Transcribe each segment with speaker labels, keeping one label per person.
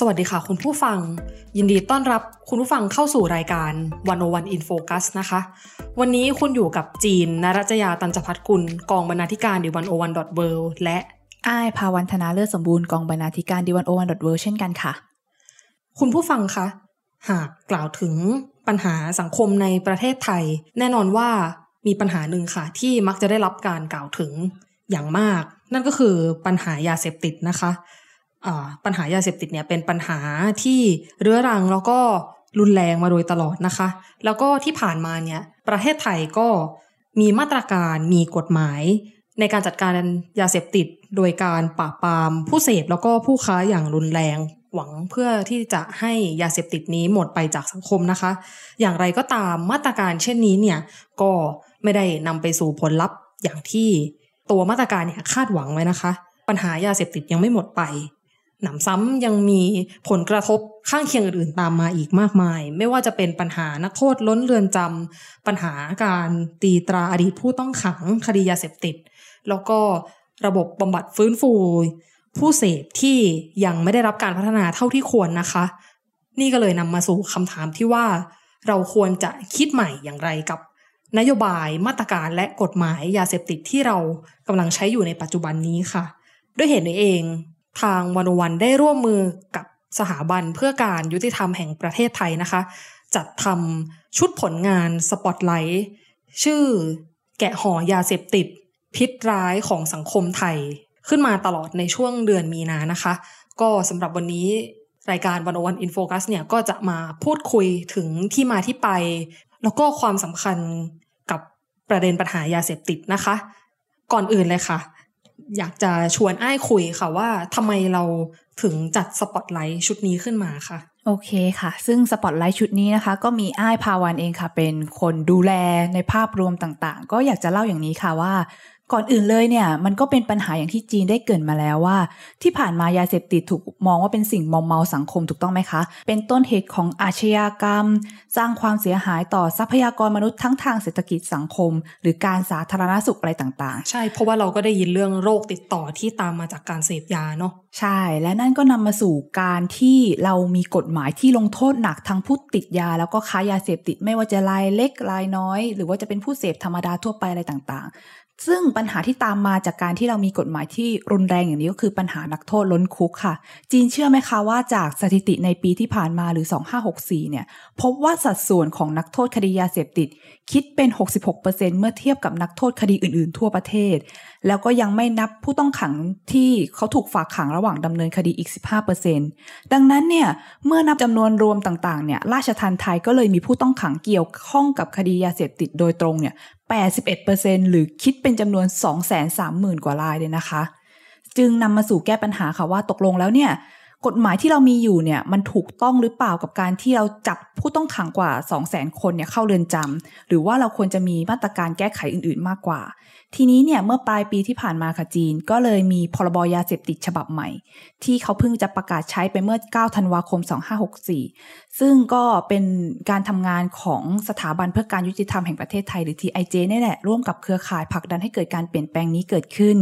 Speaker 1: สวัสดีค่ะคุณผู้ฟัง ยินดีต้อนรับคุณผู้ฟังเข้าสู่รายการ One O One In Focus นะคะ วันนี้คุณอยู่กับจีนนรัจยาตันจพัฒกุล กองบรรณาธิการ The One O One dot Worldและ
Speaker 2: อ้ายภาวันธนาเลือดสมบูรณ์กองบรรณาธิการ The One O One dot World เช่นกันค่ะ
Speaker 1: คุณผู้ฟังคะหากกล่าวถึงปัญหาสังคมในประเทศไทย แน่นอนว่ามีปัญหาหนึ่งค่ะ ที่มักจะได้รับการกล่าวถึงอย่างมาก นั่นก็คือปัญหายาเสพติดนะคะ ปัญหายาเสพติดเนี่ยเป็นปัญหาที่เรื้อรังแล้วก็รุนแรงมาโดยตลอดนะคะ แล้วก็ที่ผ่านมาเนี่ยประเทศไทยก็มีมาตรการมีกฎหมาย ในการจัดการยาเสพติด โดยการปราบปราม ผู้เสพแล้วก็ผู้ค้าอย่างรุนแรง หวังเพื่อที่จะให้ยาเสพติดนี้หมดไปจากสังคมนะคะ อย่างไรก็ตามมาตรการเช่นนี้เนี่ยก็ไม่ได้นำไปสู่ผลลัพธ์อย่างที่ตัวมาตรการเนี่ยคาดหวังไว้นะคะ ปัญหายาเสพติดยังไม่หมดไป หนำซ้ำยังมีผลกระทบข้างเคียงอื่นๆตามมาอีกมากมาย ไม่ว่าจะเป็นปัญหานักโทษล้นเรือนจำปัญหาการตีตราอดีตผู้ต้องขังคดียาเสพติด แล้วก็ระบบบำบัดฟื้นฟู ผู้เสพที่ยังไม่ได้รับการพัฒนาเท่าที่ควรนะคะ นี่ก็เลยนำมาสู่คำถามที่ว่า เราควรจะคิดใหม่อย่างไรกับ นโยบายมาตรการและกฎหมายยาเสพติดที่เรากำลังใช้อยู่ในปัจจุบันนี้ค่ะ ด้วยเหตุนี้เอง ทางวันวันได้ร่วมมือกับสถาบันเพื่อการยุติธรรมแห่งประเทศไทยนะคะ จัดทำชุดผลงานสปอตไลท์ชื่อแกะห่อยาเสพติด พิษร้ายของสังคมไทย ขึ้นมาตลอดในช่วงเดือนมีนานะคะ ก็สำหรับวันนี้รายการ One O One In Focus เนี่ยก็จะมาพูดคุยถึงที่มาที่ไป แล้วก็ความสำคัญกับประเด็นปัญหายาเสพติดนะคะ ก่อนอื่นเลยค่ะ อยากจะชวนอ้ายคุยค่ะว่าทำไมเราถึงจัดสปอตไลท์ชุดนี้ขึ้นมาค่ะ
Speaker 2: โอเคค่ะ ซึ่งสปอตไลท์ชุดนี้นะคะ ก็มีอ้ายพาวันเองค่ะ เป็นคนดูแลในภาพรวมต่างๆ ก็อยากจะเล่าอย่างนี้ค่ะว่า ก่อนอื่นเลยเนี่ยมันก็เป็นปัญหาอย่างที่จีนได้เกิดมาแล้วว่า ที่ผ่านมายาเสพติดถูกมองว่าเป็นสิ่งมอมเมาสังคมถูกต้องไหมคะ เป็นต้นเหตุของอาชญากรรม สร้างความเสียหายต่อทรัพยากรมนุษย์ทั้งทางเศรษฐกิจสังคม หรือการสาธารณสุขอะไรต่าง
Speaker 1: ๆ ใช่เพราะว่าเราก็ได้ยินเรื่องโรคติดต่อที่ตามมาจากการเสพยาเนาะ
Speaker 2: ใช่และนั่นก็นำมาสู่การที่เรามีกฎหมายที่ลงโทษหนักทั้งผู้ติดยา แล้วก็ค้ายาเสพติดไม่ว่าจะรายเล็กรายน้อย หรือว่าจะเป็นผู้เสพธรรมดาทั่วไปอะไรต่างๆ ซึ่งปัญหาที่ตามมาจากการที่เรามีกฎหมายที่รุนแรงอย่างนี้ก็คือปัญหานักโทษล้นคุกค่ะ จีนเชื่อไหมคะว่าจากสถิติในปีที่ผ่านมาหรือ 2564 เนี่ย พบว่าสัดส่วนของนักโทษคดียาเสพติด คิดเป็น 66%เมื่อเทียบกับนักโทษคดีอื่นๆ ทั่วประเทศ แล้วก็ยังไม่นับผู้ต้องขังที่เขาถูกฝากขังระหว่างดำเนินคดีอีก 15%ดังนั้นเนี่ยเมื่อนับจำนวนรวมต่างๆ เนี่ยราชทันไทยก็เลยมีผู้ต้องขังเกี่ยวข้องกับคดียาเสพติดโดยตรงเนี่ย 81%หรือคิดเป็นจำนวน 230,000 กว่ารายเลยนะคะ จึงนำมาสู่แก้ปัญหาค่ะว่าตกลงแล้วเนี่ย กฎหมายที่เรามีอยู่เนี่ย มันถูกต้องหรือเปล่ากับการที่เราจับผู้ต้องขังกว่า 200,000 คนเนี่ยเข้าเรือนจำหรือว่าเราควรจะมีมาตรการแก้ไขอื่นๆมากกว่าทีนี้เนี่ยเมื่อปลายปีที่ผ่านมาค่ะจีน ก็เลยมีพรบยาเสพติดฉบับใหม่ ที่เขาเพิ่งจะประกาศใช้ไปเมื่อ 9 ธันวาคม 2564 ซึ่งก็เป็นการทำงานของสถาบันเพื่อการยุติธรรมแห่งประเทศไทยหรือ TIJ นี่แหละ ร่วมกับเครือข่ายผลักดันให้เกิดการเปลี่ยนแปลงนี้เกิดขึ้น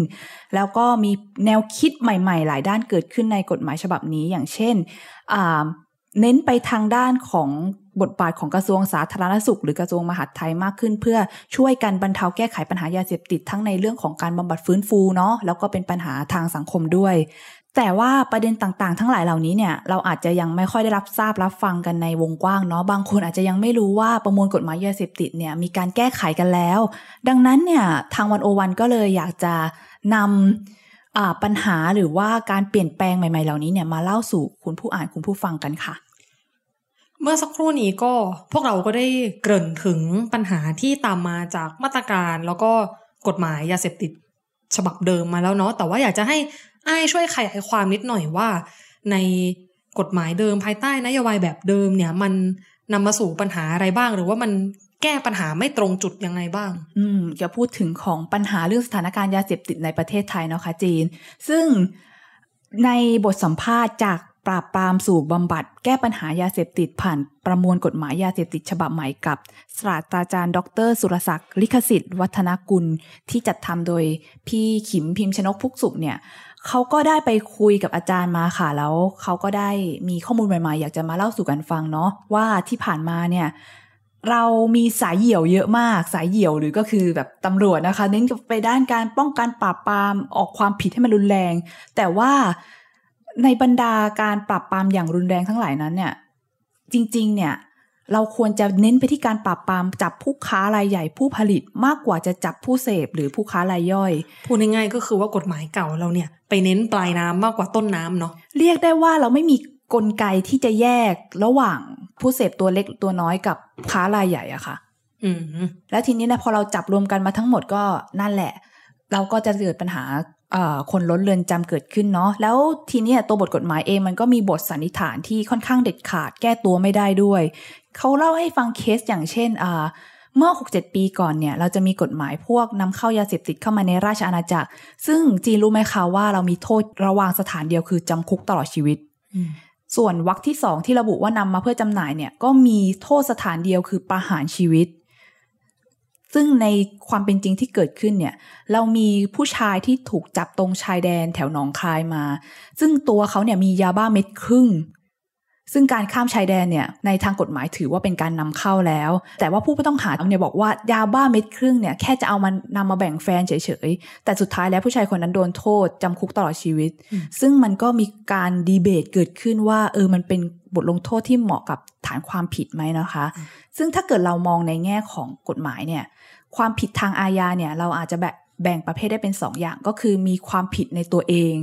Speaker 2: แล้วก็มีแนวคิดใหม่ ๆ หลายด้านเกิดขึ้นในกฎหมายฉบับนี้อย่างเช่น เน้นไปทางด้านของบทบาทของกระทรวงสาธารณสุข หรือกระทรวงมหาดไทยมากขึ้น เพื่อช่วยกันบรรเทาแก้ไขปัญหายาเสพติดทั้งในเรื่องของการบำบัดฟื้นฟูเนาะแล้วก็เป็นปัญหาทางสังคมด้วย แต่ว่าประเด็นต่างๆ ทั้งหลายเหล่านี้เนี่ยเราอาจจะยังไม่ค่อยได้รับทราบรับฟังกันในวงกว้างเนาะบางคนอาจจะยังไม่รู้ว่าประมวลกฎหมายยาเสพติดเนี่ยมีการแก้ไขกันแล้ว ดังนั้นเนี่ยทางวันโอวันก็เลยอยากจะนำปัญหาหรือว่าการเปลี่ยนแปลงใหม่ ๆ เหล่านี้เนี่ยมาเล่าสู่คุณผู้อ่านคุณผู้ฟังกันค่ะ
Speaker 1: เมื่อสักครู่นี้ก็พวกเราก็ได้เกริ่นถึงปัญหาที่ตามมาจากมาตรการแล้วก็กฎหมายยาเสพติดฉบับเดิมมาแล้วเนาะแต่ว่าอยากจะให้อ้ายช่วยขยายความนิดหน่อยว่า ในกฎหมายเดิมภายใต้นโยบายแบบเดิมเนี่ย มันนำมาสู่ปัญหาอะไรบ้าง หรือว่ามันแก้ปัญหาไม่ตรงจุดยังไงบ้าง
Speaker 2: อืมจะพูดถึงของปัญหาเรื่องสถานการณ์ยาเสพติดในประเทศไทยเนาะค่ะจีน ซึ่งในบทสัมภาษณ์จาก ปราบปรามสู่บำบัด แก้ปัญหายาเสพติดผ่านประมวลกฎหมายยาเสพติดฉบับใหม่กับศาสตราจารย์ ดร สุรศักดิ์ลิขสิทธิ์ วัฒนกุลที่จัดทำโดยพี่ขิมพิมพ์ชนกพุกสุขเนี่ยเขาก็ได้ไปคุยกับอาจารย์มาค่ะแล้วเขาก็ได้มีข้อมูลใหม่ๆ อยากจะมาเล่าสู่กันฟังเนาะว่าที่ผ่านมาเนี่ยเรามีสายเหี่ยวเยอะมากสายเหี่ยวหรือก็คือแบบตำรวจนะคะ เน้นไปด้านการป้องกันปราบปรามออกความผิดให้มันรุนแรง แต่ว่า ในบรรดาการปราบปรามอย่างรุนแรงทั้งหลายนั้นเนี่ย จริง ๆ เนี่ย เราควรจะเน้นไปที่การปราบปรามจับผู้ค้ารายใหญ่ผู้ผลิตมากกว่าจะจับผู้เสพหรือผู้ค้ารายย่อย
Speaker 1: พูดง่ายๆก็คือว่ากฎหมายเก่าเราเนี่ย ไปเน้นปลายน้ำมากกว่าต้นน้ำเนาะ
Speaker 2: เรียกได้ว่าเราไม่มีกลไกที่จะแยกระหว่างผู้เสพตัวเล็กตัวน้อยกับค้ารายใหญ่อะค่ะ
Speaker 1: อืม
Speaker 2: แล้วทีนี้นะพอเราจับรวมกันมาทั้งหมดก็นั่นแหละ เราก็จะเกิดปัญหาเอ่อ คนล้นเรือนจำเกิดขึ้นเนาะแล้วทีเนี้ยตัวบทกฎหมายเองมันก็มีบทสันนิษฐานที่ค่อนข้างเด็ดขาดแก้ตัวไม่ได้ด้วย เขาเล่าให้ฟังเคสอย่างเช่นอ่าเมื่อ 6-7 ปีก่อนเนี่ย เราจะมีกฎหมายพวกนำเข้ายาเสพติดเข้ามาในราชอาณาจักร ซึ่งจีนรู้ไหมคะว่าเรามีโทษระหว่างสถานเดียวคือจำคุกตลอดชีวิต
Speaker 1: อืม
Speaker 2: ส่วนวรรคที่สองที่ระบุว่านำมาเพื่อจำหน่ายเนี่ยก็มีโทษสถานเดียวคือประหารชีวิต ซึ่งในความเป็นจริงที่เกิดขึ้นเนี่ย เรามีผู้ชายที่ถูกจับตรงชายแดนแถวหนองคายมา ซึ่งตัวเขาเนี่ยมียาบ้าเม็ดครึ่ง ซึ่งการข้ามชายแดนเนี่ยในทางกฎหมายถือว่าเป็นการนำเข้าแล้ว แต่ว่าผู้ต้องหาเนี่ยบอกว่ายาบ้าเม็ดครึ่งเนี่ยแค่จะเอามานำมาแบ่งแฟนเฉยๆ แต่สุดท้ายแล้วผู้ชายคนนั้นโดนโทษจำคุกตลอดชีวิต ซึ่งมันก็มีการดีเบตเกิดขึ้นว่า เออมันเป็นบทลงโทษที่เหมาะกับฐานความผิดไหมนะคะ ซึ่งถ้าเกิดเรามองในแง่ของกฎหมายเนี่ย ความผิดทางอาญาเนี่ยเราอาจจะแบ่งแบ่งประเภทได้เป็นสองอย่างก็คือมีความผิดในตัวเอง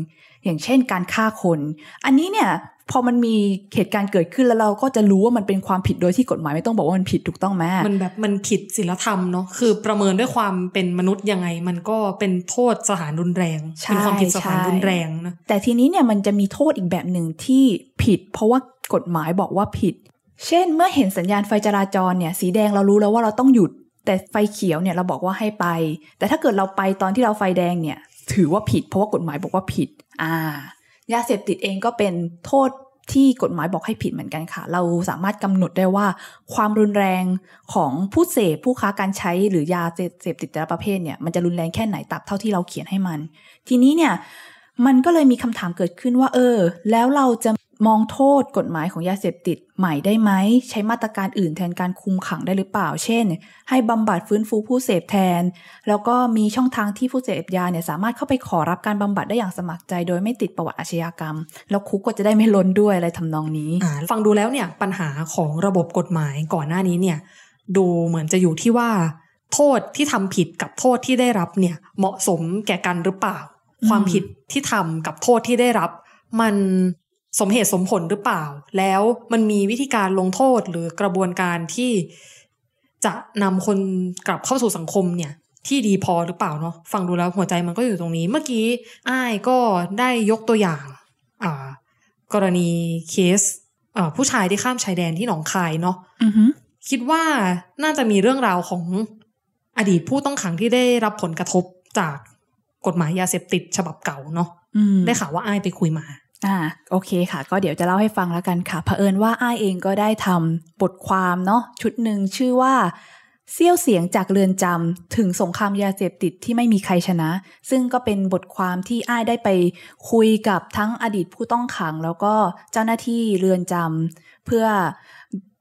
Speaker 2: อย่างเช่นการฆ่าคน อันนี้เนี่ยพอมันมีเหตุการณ์เกิดขึ้นแล้วเราก็จะรู้ว่ามันเป็นความผิดโดยที่กฎหมายไม่ต้องบอกว่ามันผิดถูกต้องไหม
Speaker 1: มันแบบมันผิดศีลธรรมเนาะคือประเมินด้วยความเป็นมนุษย์ยังไง มันก็เป็นโทษสถานรุนแรง
Speaker 2: ใช่
Speaker 1: เป็นความผิดสถาน
Speaker 2: ใช่
Speaker 1: รุนแรงนะ
Speaker 2: แต่ทีนี้เนี่ยมันจะมีโทษอีกแบบหนึ่งที่ผิด เพราะว่ากฎหมายบอกว่าผิด เช่น เมื่อเห็นสัญญาณไฟจราจรเนี่ยสีแดงเรารู้แล้วว่าเราต้องหยุด แต่ไฟเขียวเนี่ยเราบอกว่าให้ไป แต่ถ้าเกิดเราไปตอนที่เราไฟแดงเนี่ย ถือว่าผิด เพราะว่ากฎหมายบอกว่าผิด อ่า ยาเสพติดเองก็เป็นโทษที่กฎหมายบอกให้ผิดเหมือนกันค่ะ เราสามารถกำหนดได้ว่า ความรุนแรงของผู้เสพผู้ค้าการใช้หรือยาเสพติดแต่ละประเภทเนี่ยมันจะรุนแรงแค่ไหนตับเท่าที่เราเขียนให้มัน ทีนี้เนี่ยมันก็เลยมีคำถามเกิดขึ้นว่า เออ แล้วเราจะ มองโทษกฎหมายของยาเสพติดใหม่ได้ไหม ใช้มาตรการอื่นแทนการคุมขังได้หรือเปล่า เช่น ให้บำบัดฟื้นฟูผู้เสพแทน แล้วก็มีช่องทางที่ผู้เสพยาเนี่ยสามารถเข้าไปขอรับการบำบัดได้อย่างสมัครใจ โดยไม่ติดประวัติอาชญากรรม แล้วคุกก็จะได้ไม่ล้นด้วยอะไรทำนองนี้
Speaker 1: ฟังดูแล้วเนี่ยปัญหาของระบบกฎหมายก่อนหน้านี้เนี่ยดูเหมือนจะอยู่ที่ว่า โทษที่ทำผิดกับโทษที่ได้รับเนี่ยเหมาะสมแก่กันหรือเปล่า ความผิดที่ทำกับโทษที่ได้รับ มัน สมเหตุสมผลหรือเปล่า แล้วมันมีวิธีการลงโทษหรือกระบวนการที่จะนำคนกลับเข้าสู่สังคมเนี่ย ที่ดีพอหรือเปล่าเนาะฟังดูแล้วหัวใจมันก็อยู่ตรงนี้ เมื่อกี้อ้ายก็ได้ยกตัวอย่างอ่ากรณีเคสเอ่อผู้ชายที่ข้ามชายแดนที่หนองคายเนาะ
Speaker 2: อือฮึ
Speaker 1: คิดว่าน่าจะมีเรื่องราวของอดีตผู้ต้องขังที่ได้รับผลกระทบจากกฎหมายยาเสพติดฉบับเก่าเนาะ
Speaker 2: อืม
Speaker 1: ได้ข่าวว่าอ้ายไปคุยมา
Speaker 2: อ่าโอเคค่ะ ก็เดี๋ยวจะเล่าให้ฟังแล้วกันค่ะเผอิญว่าอ้ายเองก็ได้ทำบทความเนาะชุดหนึ่งชื่อว่าเสี้ยวเสียงจากเรือนจำถึงสงครามยาเสพติดที่ไม่มีใครชนะ ซึ่งก็เป็นบทความที่อ้ายได้ไปคุยกับทั้งอดีตผู้ต้องขัง แล้วก็เจ้าหน้าที่เรือนจำเพื่อ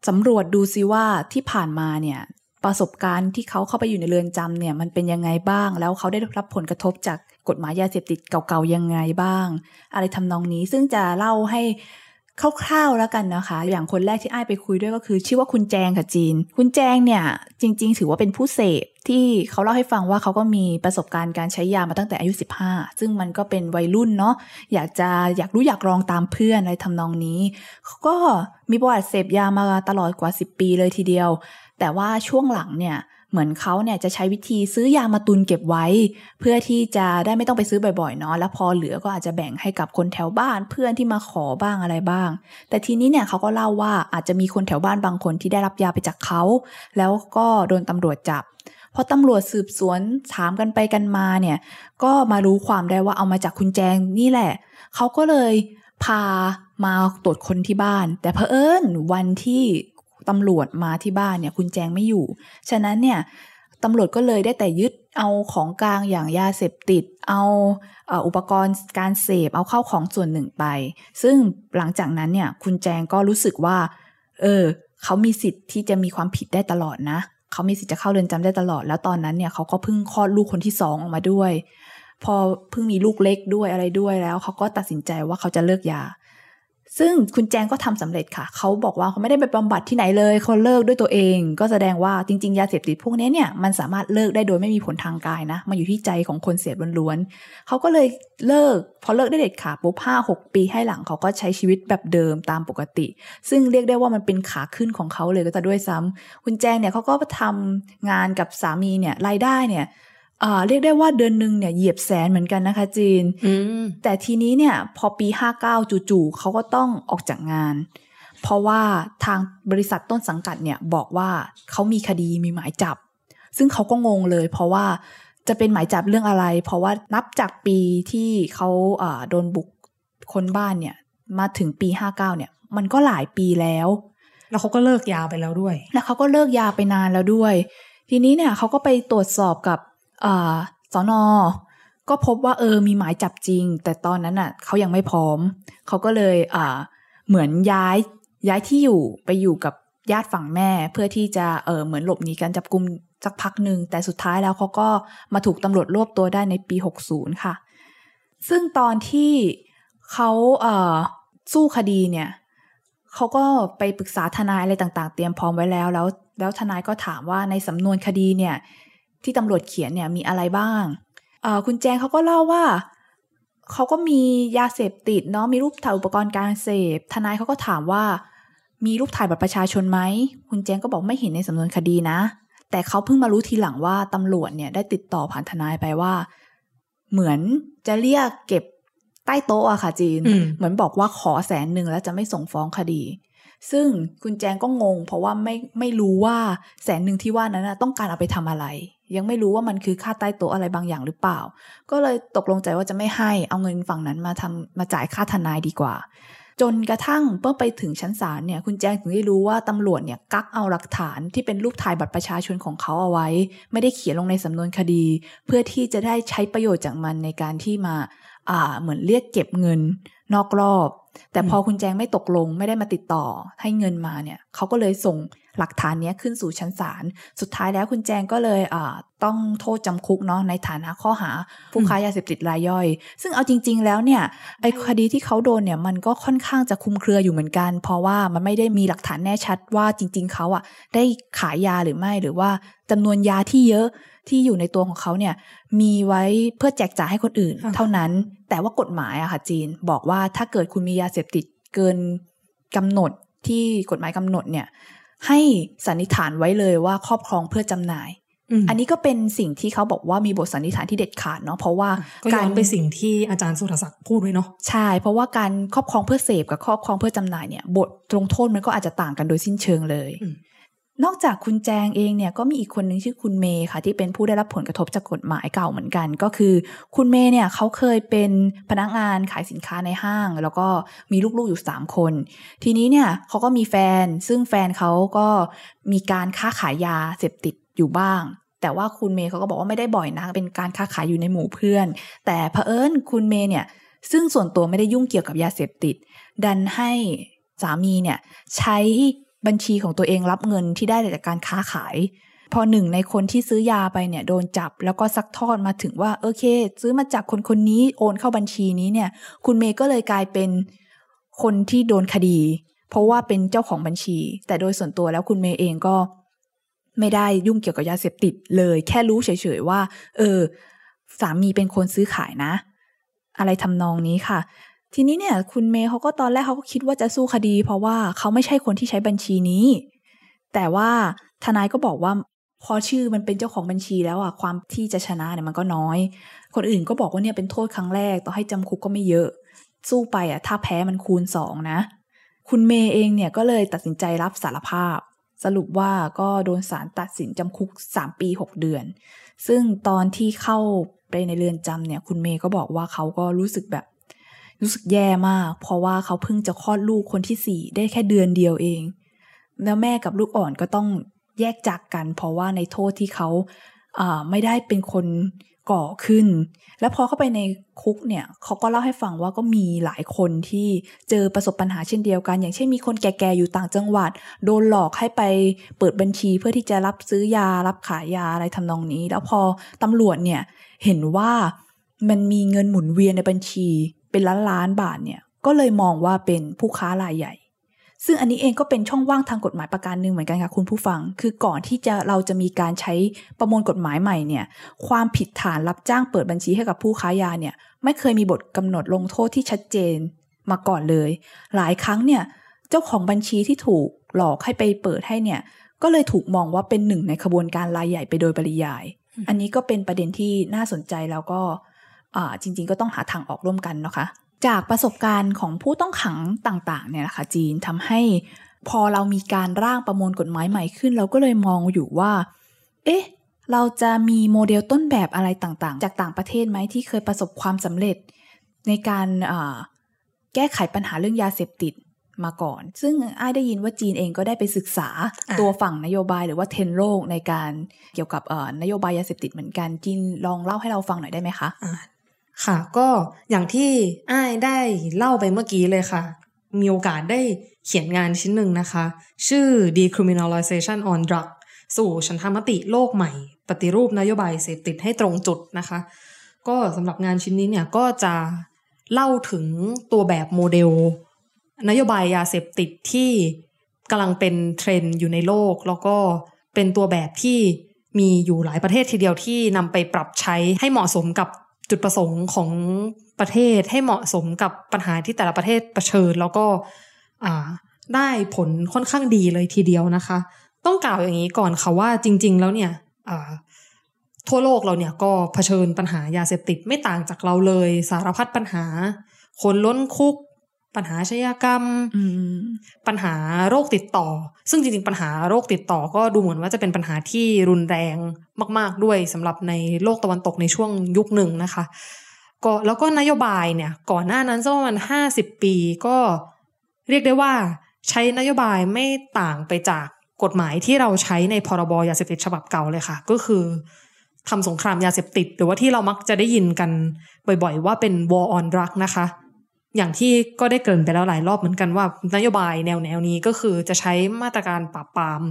Speaker 2: สำรวจดูซิว่าที่ผ่านมาเนี่ยประสบการณ์ที่เขาเข้าไปอยู่ในเรือนจำเนี่ยมันเป็นยังไงบ้าง แล้วเขาได้รับผลกระทบจาก กฎหมายยาเสพติดเก่าๆยังไงบ้าง อะไรทำนองนี้ซึ่งจะเล่าให้คร่าวๆแล้วกันนะคะ อย่างคนแรกที่อ้ายไปคุยด้วยก็คือ ชื่อว่าคุณแจงค่ะจีน คุณแจงเนี่ย จริง ๆ ถือว่าเป็นผู้เสพที่เขาเล่าให้ฟังว่าเขาก็มีประสบการณ์การใช้ยามาตั้งแต่อายุ 15 ซึ่งมันก็เป็นวัยรุ่นเนาะอยากจะอยากรู้อยากลองตามเพื่อนอะไรทำนองนี้เขาก็มีประวัติเสพยามาตลอดกว่า 10 ปีเลยทีเดียว แต่ว่าช่วงหลังเนี่ย เหมือนเขาเนี่ยจะใช้วิธีซื้อยามาตุนเก็บไว้ เพื่อที่จะได้ไม่ต้องไปซื้อบ่อยๆเนาะแล้วพอเหลือก็อาจจะแบ่งให้กับคนแถวบ้านเพื่อนที่มาขอบ้างอะไรบ้าง แต่ทีนี้เนี่ยเขาก็เล่าว่าอาจจะมีคนแถวบ้านบางคนที่ได้รับยาไปจากเขา แล้วก็โดนตำรวจจับพอตำรวจสืบสวนถามกันไปกันมาเนี่ย ก็มารู้ความได้ว่าเอามาจากคุณแจงนี่แหละ เขาก็เลยพามาตรวจคนที่บ้าน แต่เผอิญวันที่ ตำรวจมาที่บ้านเนี่ย คุณแจงไม่อยู่ ฉะนั้นเนี่ยตำรวจก็เลยได้แต่ยึดเอาของกลางอย่างยาเสพติด เอาอุปกรณ์การเสพเอาเข้าของส่วนหนึ่งไป ซึ่งหลังจากนั้นเนี่ย คุณแจงก็รู้สึกว่า เออ เขามีสิทธิ์ที่จะมีความผิดได้ตลอดนะ เขามีสิทธิ์จะเข้าเรือนจำได้ตลอด แล้วตอนนั้นเนี่ยเขาก็เพิ่งคลอดลูกคนที่สองออกมาด้วย พอเพิ่งมีลูกเล็กด้วยอะไรด้วยแล้ว เขาก็ตัดสินใจว่าเขาจะเลิกยา ซึ่งคุณแจงก็ทำสำเร็จค่ะ เขาบอกว่าเขาไม่ได้ไปบำบัดที่ไหนเลย เขาเลิกด้วยตัวเอง ก็แสดงว่าจริงๆ ยาเสพติดพวกนี้เนี่ยมันสามารถเลิกได้โดยไม่มีผลทางกายนะ มันอยู่ที่ใจของคนเสพล้วนๆ เขาก็เลยเลิก พอเลิกได้เด็ดขาดปุ๊บห้าหกปีให้หลังเขาก็ใช้ชีวิตแบบเดิมตามปกติ ซึ่งเรียกได้ว่ามันเป็นขาขึ้นของเขาเลยก็จะด้วยซ้ำคุณแจงเนี่ยเขาก็ทำงานกับสามีเนี่ยรายได้เนี่ย เรียกได้ว่าเดือนหนึ่งเนี่ยเหยียบแสนเหมือนกันนะคะจีน แต่ทีนี้เนี่ยพอปีห้าเก้าจู่ๆเขาก็ต้องออกจากงาน เพราะว่าทางบริษัทต้นสังกัดเนี่ยบอกว่าเขามีคดีมีหมายจับ ซึ่งเขาก็งงเลย เพราะว่าจะเป็นหมายจับเรื่องอะไร เพราะว่านับจากปีที่เขาโดนบุกคนบ้านเนี่ยมาถึงปีห้าเก้าเนี่ย มันก็หลายปีแล้ว
Speaker 1: แล้วเขาก็เลิกยาไปแล้วด้วย
Speaker 2: แล้วเขาก็เลิกยาไปนานแล้วด้วย ทีนี้เนี่ยเขาก็ไปตรวจสอบกับ สอนอก็พบว่าเออมีหมายจับจริง แต่ตอนนั้นอะเขายังไม่พร้อม เขาก็เลยอ่าเหมือนย้ายย้ายที่อยู่ไปอยู่กับญาติฝั่งแม่เพื่อที่จะเออเหมือนหลบหนีการจับกลุ่มสักพักหนึ่งแต่สุดท้ายแล้วเขาก็มาถูกตำรวจรวบตัวได้ในปี 60 ค่ะ ซึ่งตอนที่เขาเอ่อสู้คดีเนี่ยเขาก็ไปปรึกษาทนายอะไรต่างๆ เตรียมพร้อมไว้แล้วแล้ว แล้วทนายก็ถามว่าในสำนวนคดีเนี่ย ที่ตำรวจเขียนเนี่ยมีอะไรบ้างคุณแจงเขาก็เล่าว่าเขาก็มียาเสพติดเนาะมีรูปถ่ายอุปกรณ์การเสพ ทนายเขาก็ถามว่า มีรูปถ่ายบัตรประชาชนไหมคุณแจงก็บอกไม่เห็นในสำนวนคดีนะ แต่เขาเพิ่งมารู้ทีหลังว่าตำรวจเนี่ยได้ติดต่อผ่านทนายไปว่า เหมือนจะเรียกเก็บใต้โต๊ะอะค่ะจีน เหมือนบอกว่าขอแสนหนึ่งแล้วจะไม่ส่งฟ้องคดี ซึ่งคุณแจงก็งง เพราะว่าไม่ไม่รู้ว่าแสนหนึ่งที่ว่านั้นต้องการเอาไปทำอะไร ยังไม่รู้ว่ามันคือค่าใต้โต๊ะอะไรบางอย่างหรือเปล่า ก็เลยตกลงใจว่าจะไม่ให้เอาเงินฝั่งนั้นมาทำมาจ่ายค่าทนายดีกว่า จนกระทั่งเมื่อไปถึงชั้นศาลเนี่ยคุณแจ้งถึงได้รู้ว่าตำรวจเนี่ยกักเอาหลักฐานที่เป็นรูปถ่ายบัตรประชาชนของเขาเอาไว้ ไม่ได้เขียนลงในสำนวนคดี เพื่อที่จะได้ใช้ประโยชน์จากมันในการที่มาอ่าเหมือนเรียกเก็บเงินนอกรอบ แต่พอคุณแจงไม่ตกลงไม่ได้มาติดต่อให้เงินมาเนี่ยเขาก็เลยส่ง หลักฐานนี้ขึ้นสู่ชั้นศาล สุดท้ายแล้วคุณแจงก็เลยต้องโทษจำคุกเนาะในฐานะข้อหาผู้ค้ายาเสพติดรายย่อย ซึ่งเอาจริง ๆ แล้วเนี่ยไอ้คดีที่เขาโดนเนี่ยมันก็ค่อนข้างจะคุมเครืออยู่เหมือนกัน เพราะว่ามันไม่ได้มีหลักฐานแน่ชัดว่าจริง ๆเขาอะได้ขายยาหรือไม่หรือว่าจำนวนยาที่เยอะที่อยู่ในตัวของเขาเนี่ยมีไว้เพื่อแจกจ่ายให้คนอื่น เท่านั้นแต่ว่ากฎหมายอะค่ะจีน บอกว่าถ้าเกิดคุณมียาเสพติดเกินกำหนดที่กฎหมายกำหนดเนี่ย ให้สันนิษฐานไว้เลยว่าครอบครองเพื่อจำหน่าย อันนี้ก็เป็นสิ่งที่เขาบอกว่ามีบทสันนิษฐานที่เด็ดขาดเนาะเพราะว่า
Speaker 1: การไปสิ่งที่อาจารย์สุรศักดิ์พูดไว้เนาะ
Speaker 2: ใช่ เพราะว่าการครอบครองเพื่อเสพกับครอบครองเพื่อจำหน่ายเนี่ย บทลงโทษมันก็อาจจะต่างกันโดยสิ้นเชิงเลย นอกจากคุณแจงเองเนี่ยก็มีอีกคนนึงชื่อคุณเมย์ค่ะ ที่เป็นผู้ได้รับผลกระทบจากกฎหมายเก่าเหมือนกัน ก็คือคุณเมย์เนี่ยเขาเคยเป็นพนักงานขายสินค้าในห้าง แล้วก็มีลูกๆอยู่สามคน ทีนี้เนี่ยเขาก็มีแฟน ซึ่งแฟนเขาก็มีการค้าขายยาเสพติดอยู่บ้าง แต่ว่าคุณเมย์เขาก็บอกว่าไม่ได้บ่อยนะเป็นการค้าขายอยู่ในหมู่เพื่อน แต่เผอิญคุณเมย์เนี่ยซึ่งส่วนตัวไม่ได้ยุ่งเกี่ยวกับยาเสพติด ดันให้สามีเนี่ยใช้ บัญชีของตัวเองรับเงินที่ได้จากการค้าขาย พอหนึ่งในคนที่ซื้อยาไปเนี่ยโดนจับแล้วก็ซักทอดมาถึงว่าโอเค ซื้อมาจากคนคนนี้โอนเข้าบัญชีนี้เนี่ย คุณเมย์ก็เลยกลายเป็นคนที่โดนคดี เพราะว่าเป็นเจ้าของบัญชี แต่โดยส่วนตัวแล้วคุณเมย์เองก็ ไม่ได้ยุ่งเกี่ยวกับยาเสพติดเลย แค่รู้เฉยๆว่า เออ สามีเป็นคนซื้อขายนะ อะไรทำนองนี้ค่ะ ทีนี้เนี่ย คุณเมย์เขาก็ตอนแรกเขาก็คิดว่าจะสู้คดี เพราะว่าเขาไม่ใช่คนที่ใช้บัญชีนี้ แต่ว่าทนายก็บอกว่าพอชื่อมันเป็นเจ้าของบัญชีแล้วอะความที่จะชนะเนี่ยมันก็น้อย คนอื่นก็บอกว่าเนี่ยเป็นโทษครั้งแรกต่อให้จำคุกก็ไม่เยอะ สู้ไปอะถ้าแพ้มันคูณสองนะ คุณเมย์เองเนี่ยก็เลยตัดสินใจรับสารภาพ สรุปว่าก็โดนศาลตัดสินจำคุก 3 ปี 6 เดือน ซึ่งตอนที่เข้าไปในเรือนจำเนี่ย คุณเมย์ก็บอกว่าเขาก็รู้สึกแบบ รู้สึกแย่มาก เพราะว่าเขาเพิ่งจะคลอดลูกคนที่สี่ได้แค่เดือนเดียวเอง แล้วแม่กับลูกอ่อนก็ต้องแยกจากกัน เพราะว่าในโทษที่เขาไม่ได้เป็นคนก่อขึ้น แล้วพอเข้าไปในคุกเนี่ยเขาก็เล่าให้ฟังว่าก็มีหลายคนที่เจอประสบปัญหาเช่นเดียวกัน อย่างเช่นมีคนแก่ๆอยู่ต่างจังหวัด โดนหลอกให้ไปเปิดบัญชีเพื่อที่จะรับซื้อยารับขายยาอะไรทำนองนี้ แล้วพอตำรวจเนี่ยเห็นว่ามันมีเงินหมุนเวียนในบัญชี เป็นล้านล้านบาทเนี่ยก็เลยมองว่าเป็นผู้ค้ารายใหญ่ ซึ่งอันนี้เองก็เป็นช่องว่างทางกฎหมายประการหนึ่งเหมือนกันค่ะคุณผู้ฟัง คือก่อนที่จะเราจะมีการใช้ประมวลกฎหมายใหม่เนี่ย ความผิดฐานรับจ้างเปิดบัญชีให้กับผู้ค้ายาเนี่ย ไม่เคยมีบทกำหนดลงโทษที่ชัดเจนมาก่อนเลย หลายครั้งเนี่ยเจ้าของบัญชีที่ถูกหลอกให้ไปเปิดให้เนี่ย ก็เลยถูกมองว่าเป็นหนึ่งในขบวนการรายใหญ่ไปโดยปริยาย อันนี้ก็เป็นประเด็นที่น่าสนใจแล้วก็ จริง ๆ ก็ต้องหาทางออกร่วมกันนะคะ จากประสบการณ์ของผู้ต้องขังต่างๆเนี่ยนะคะจีนทำให้พอเรามีการร่างประมวลกฎหมายใหม่ขึ้น เราก็เลยมองอยู่ว่า เอ๊ะ เราจะมีโมเดลต้นแบบอะไรต่างๆ จากต่างประเทศไหมที่เคยประสบความสำเร็จ ในการอ่าแก้ไขปัญหาเรื่องยาเสพติดมาก่อน ซึ่งอ้ายได้ยินว่าจีนเองก็ได้ไปศึกษา
Speaker 1: อะ
Speaker 2: ตัวฝั่งนโยบายหรือว่าเทรนด์โลกในการเกี่ยวกับเอ่อนโยบายยาเสพติดเหมือนกันจีนลองเล่าให้เราฟังหน่อยได้ไหมคะ
Speaker 1: อ่า ค่ะ ก็อย่างที่อ้ายได้เล่าไปเมื่อกี้เลยค่ะ มีโอกาสได้เขียนงานชิ้นหนึ่งนะคะ ชื่อ decriminalization on drug สู่ฉันทามติโลกใหม่ ปฏิรูปนโยบายเสพติดให้ตรงจุดนะคะ ก็สำหรับงานชิ้นนี้เนี่ยก็จะเล่าถึงตัวแบบโมเดล นโยบายยาเสพติดที่กำลังเป็นเทรนด์อยู่ในโลก แล้วก็เป็นตัวแบบที่มีอยู่หลายประเทศทีเดียวที่นำไปปรับใช้ให้เหมาะสมกับ จุดประสงค์ของประเทศให้เหมาะสมกับปัญหาที่แต่ละประเทศเผชิญ แล้วก็ได้ผลค่อนข้างดีเลยทีเดียวนะคะ ต้องกล่าวอย่างนี้ก่อนค่ะว่าจริง ๆ แล้วเนี่ยทั่วโลกเราเนี่ยก็เผชิญปัญหายาเสพติดไม่ต่างจากเราเลย สารพัดปัญหา คนล้นคุก ปัญหาอาชญากรรม
Speaker 2: อืม
Speaker 1: ปัญหาโรคติดต่อ ซึ่งจริงๆ ปัญหาโรคติดต่อ ก็ดูเหมือนว่าจะเป็นปัญหาที่รุนแรงมาก ๆด้วยสำหรับในโลกตะวันตกในช่วงยุคหนึ่งนะคะก็แล้วก็นโยบายเนี่ย ก่อนหน้านั้นสักประมาณห้าสิบปีก็เรียกได้ว่าใช้นโยบายไม่ต่างไปจากกฎหมายที่เราใช้ในพรบยาเสพติดฉบับเก่าเลยค่ะ ก็คือทำสงครามยาเสพติด หรือว่าที่เรามักจะได้ยินกันบ่อยๆ ว่าเป็น war on drug นะคะ อย่างที่ก็ได้เกินไปแล้วหลายรอบเหมือนกันว่านโยบายแนวแนวนี้ก็คือจะใช้มาตรการปราบปราม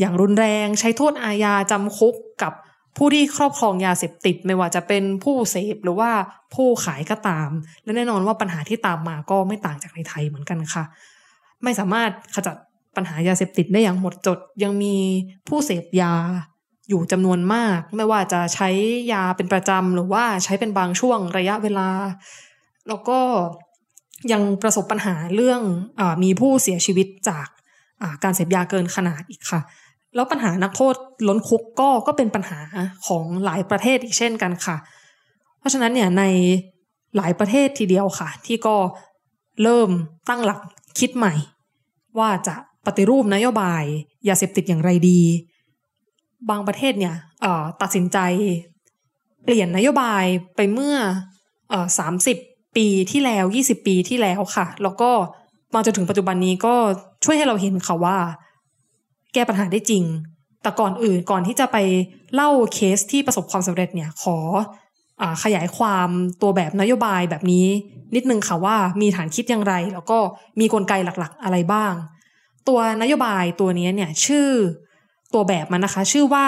Speaker 1: อย่างรุนแรงใช้โทษอาญาจำคุกกับผู้ที่ครอบครองยาเสพติดไม่ว่าจะเป็นผู้เสพหรือว่าผู้ขายก็ตาม และแน่นอนว่าปัญหาที่ตามมาก็ไม่ต่างจากในไทยเหมือนกันค่ะ ไม่สามารถขจัดปัญหายาเสพติดได้อย่างหมดจด ยังมีผู้เสพยาอยู่จำนวนมาก ไม่ว่าจะใช้ยาเป็นประจำหรือว่าใช้เป็นบางช่วงระยะเวลา แล้วก็ยังประสบปัญหาเรื่องอมีผู้เสียชีวิตจากการเสพยาเกินขนาดอีกค่ะ แล้วปัญหานักโทษล้นคุกก็ก็เป็นปัญหาของหลายประเทศอีกเช่นกันค่ะ เพราะฉะนั้นเนี่ยในหลายประเทศทีเดียวค่ะ ที่ก็เริ่มตั้งหลักคิดใหม่ ว่าจะปฏิรูปนโยบายยาเสพติดอย่างไรดี บางประเทศเนี่ยตัดสินใจ เปลี่ยนนโยบายไปเมื่อเอ่อสามสิบ ปีที่แล้วยี่สิบปีที่แล้วค่ะ แล้วก็มาจนถึงปัจจุบันนี้ก็ช่วยให้เราเห็นค่ะว่า แก้ปัญหาได้จริง แต่ก่อนอื่นก่อนที่จะไปเล่าเคสที่ประสบความสำเร็จเนี่ยขออขยายความตัวแบบนโยบายแบบนี้ นิดนึงค่ะว่ามีฐานคิดอย่างไร แล้วก็มีกลไกหลักๆ อะไรบ้าง ตัวนโยบายตัวนี้เนี่ยชื่อตัวแบบมันนะคะ ชื่อว่า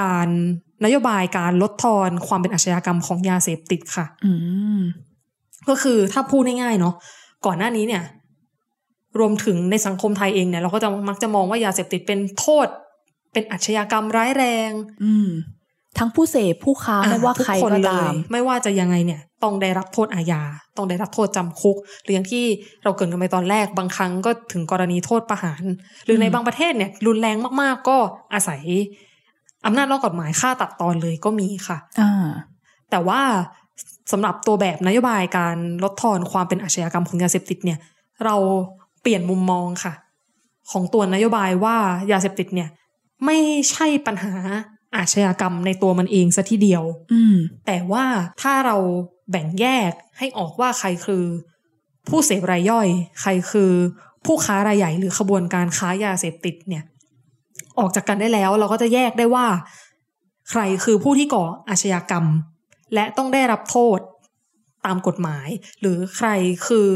Speaker 1: การนโยบายการลดทอนความเป็นอาชญากรรมของยาเสพติดค่ะ
Speaker 2: อื
Speaker 1: ก็คือถ้าพูดง่ายๆเนาะก่อนหน้านี้เนี่ย รวมถึงในสังคมไทยเองเนี่ย เราก็จะมักจะมองว่ายาเสพติดเป็นโทษ เป็นอาชญากรรมร้ายแรง
Speaker 2: อืม ทั้งผู้เสพผู้ค้าไม่ว่า
Speaker 1: ทุก
Speaker 2: ใคร
Speaker 1: คน
Speaker 2: ก็
Speaker 1: เล
Speaker 2: ตายม
Speaker 1: ไม่ว่าจะยังไงเนี่ย ต้องได้รับโทษอาญาต้องได้รับโทษจำคุกหรืออย่างที่เราเกรินกันไปตอนแรกบางครั้งก็ถึงกรณีโทษประหาร หรือใน
Speaker 2: อืม
Speaker 1: บางประเทศเนี่ย รุนแรงมากๆ ก็อาศัยอำนาจนอกกฎหมายฆ่าตัดตอนเลยก็มีค่ะ
Speaker 2: อ่า
Speaker 1: แต่ว่า สำหรับตัวแบบนโยบายการลดทอนความเป็นอาชญากรรมของยาเสพติดเนี่ยเราเปลี่ยนมุมมองค่ะ ของตัวนโยบายว่ายาเสพติดเนี่ยไม่ใช่ปัญหาอาชญากรรมในตัวมันเองซะทีเดียว
Speaker 2: อืม
Speaker 1: แต่ว่าถ้าเราแบ่งแยกให้ออกว่าใครคือ ผู้เสพรายย่อย ใครคือผู้ค้ารายใหญ่หรือขบวนการค้ายาเสพติดเนี่ย ออกจากกันได้แล้วเราก็จะแยกได้ว่า ใครคือผู้ที่ก่ออาชญากรรม และต้องได้รับโทษตามกฎหมาย หรือใครคือ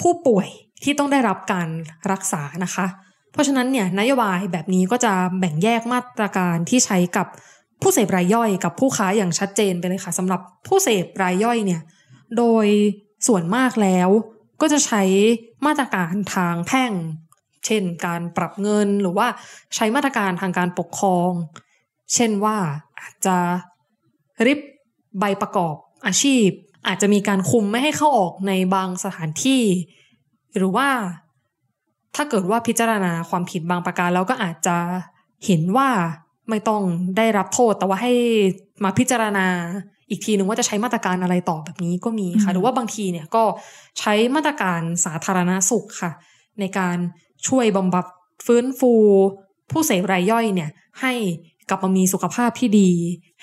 Speaker 1: ผู้ป่วยที่ต้องได้รับการรักษานะคะ เพราะฉะนั้นเนี่ยนโยบายแบบนี้ก็จะแบ่งแยกมาตรการที่ใช้กับผู้เสพรายย่อยกับผู้ค้าอย่างชัดเจนไปเลยค่ะสำหรับผู้เสพรายย่อยเนี่ยโดยส่วนมากแล้วก็จะใช้มาตรการทางแพ่ง เช่นการปรับเงินหรือว่าใช้มาตรการทางการปกครอง เช่นว่าอาจจะริบ ใบประกอบอาชีพ อาจจะมีการคุมไม่ให้เข้าออกในบางสถานที่ หรือว่าถ้าเกิดว่าพิจารณาความผิดบางประการแล้วก็อาจจะเห็นว่าไม่ต้องได้รับโทษแต่ว่าให้มาพิจารณาอีกทีนึงว่าจะใช้มาตรการอะไรต่อแบบนี้ก็มีค่ะ
Speaker 2: อืม
Speaker 1: หรือว่าบางทีเนี่ยก็ใช้มาตรการสาธารณสุขค่ะ ในการช่วยบำบัดฟื้นฟู ผู้เสพรายย่อยเนี่ยให้ กลับมามีสุขภาพที่ดี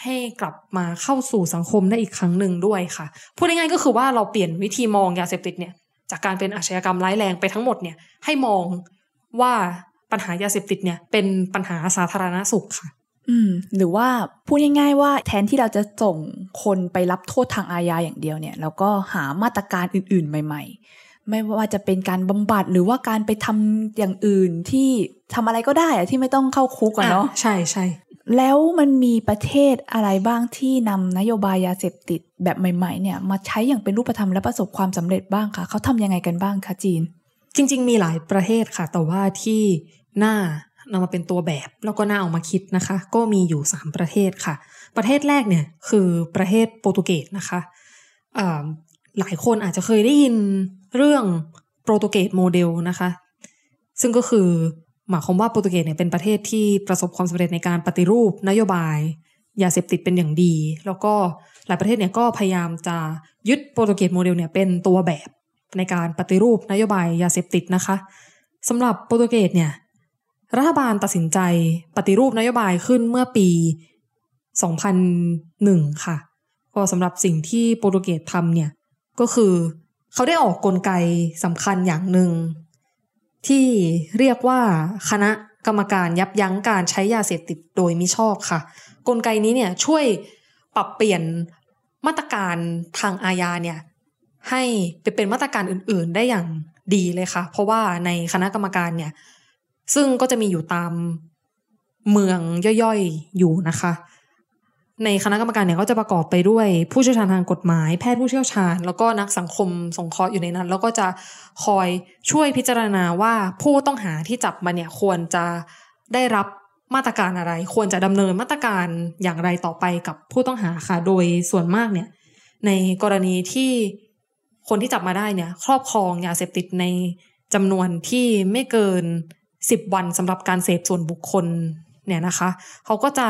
Speaker 1: ให้กลับมาเข้าสู่สังคมได้อีกครั้งหนึ่งด้วยค่ะพูดง่ายๆก็คือว่าเราเปลี่ยนวิธีมองยาเสพติดเนี่ยจากการเป็นอาชญากรรมร้ายแรงไปทั้งหมดเนี่ยให้มองว่าปัญหายาเสพติดเนี่ยเป็นปัญหาสาธารณสุขค่ะ
Speaker 2: อืม หรือว่าพูดง่ายๆว่าแทนที่เราจะส่งคนไปรับโทษทางอาญาอย่างเดียวเนี่ยเราก็หามาตรการอื่นๆ ใหม่ ๆ ไม่ว่าจะเป็นการบำบัดหรือว่าการไปทำอย่างอื่นที่ทำอะไรก็ได้อะที่ไม่ต้องเข้าคุกอะเนาะ
Speaker 1: ใช่ใช่
Speaker 2: แล้วมันมีประเทศอะไรบ้างที่นำนโยบายยาเสพติดแบบใหม่ ๆ เนี่ย มาใช้อย่างเป็นรูปธรรมและประสบความสำเร็จบ้างคะเขาทำยังไงกันบ้างคะจีน
Speaker 1: จริง ๆ มีหลายประเทศค่ะ แต่ว่าที่น่านำมาเป็นตัวแบบแล้วก็น่าเอามาคิดนะคะ ก็มีอยู่สามประเทศค่ะ ประเทศแรกเนี่ยคือประเทศโปรตุเกสนะคะหลายคนอาจจะเคยได้ยินเรื่องโปรตุเกสโมเดลนะคะ ซึ่งก็คือ หมายความว่าโปรตุเกสเนี่ยเป็นประเทศที่ประสบความสำเร็จในการปฏิรูปนโยบายยาเสพติดเป็นอย่างดี แล้วก็หลายประเทศเนี่ยก็พยายามจะยึดโปรตุเกสโมเดลเนี่ยเป็นตัวแบบในการปฏิรูปนโยบายยาเสพติดนะคะสำหรับโปรตุเกสเนี่ยรัฐบาลตัดสินใจปฏิรูปนโยบายขึ้นเมื่อปี 2001 ค่ะ ก็สำหรับสิ่งที่โปรตุเกสทำเนี่ยก็คือเขาได้ออกกลไกสำคัญอย่างหนึ่ง ที่เรียกว่าคณะกรรมการยับยั้งการใช้ยาเสพติดโดยมิชอบค่ะ กลไกนี้เนี่ยช่วยปรับเปลี่ยนมาตรการทางอาญาเนี่ยให้ไปเป็นมาตรการอื่น ๆ ได้อย่างดีเลยค่ะ เพราะว่าในคณะกรรมการเนี่ยซึ่งก็จะมีอยู่ตามเมืองย่อยๆอยู่นะคะ ในคณะกรรมการเนี่ยก็จะประกอบไปด้วยผู้เชี่ยวชาญทางกฎหมาย แพทย์ผู้เชี่ยวชาญ แล้วก็นักสังคมสงเคราะห์อยู่ในนั้น แล้วก็จะคอยช่วยพิจารณาว่าผู้ต้องหาที่จับมาเนี่ยควรจะได้รับมาตรการอะไร ควรจะดำเนินมาตรการอย่างไรต่อไปกับผู้ต้องหาค่ะ โดยส่วนมากเนี่ย ในกรณีที่คนที่จับมาได้เนี่ย ครอบครองยาเสพติดในจำนวนที่ไม่เกินสิบวันสำหรับการเสพส่วนบุคคลเนี่ยนะคะ เขาก็จะ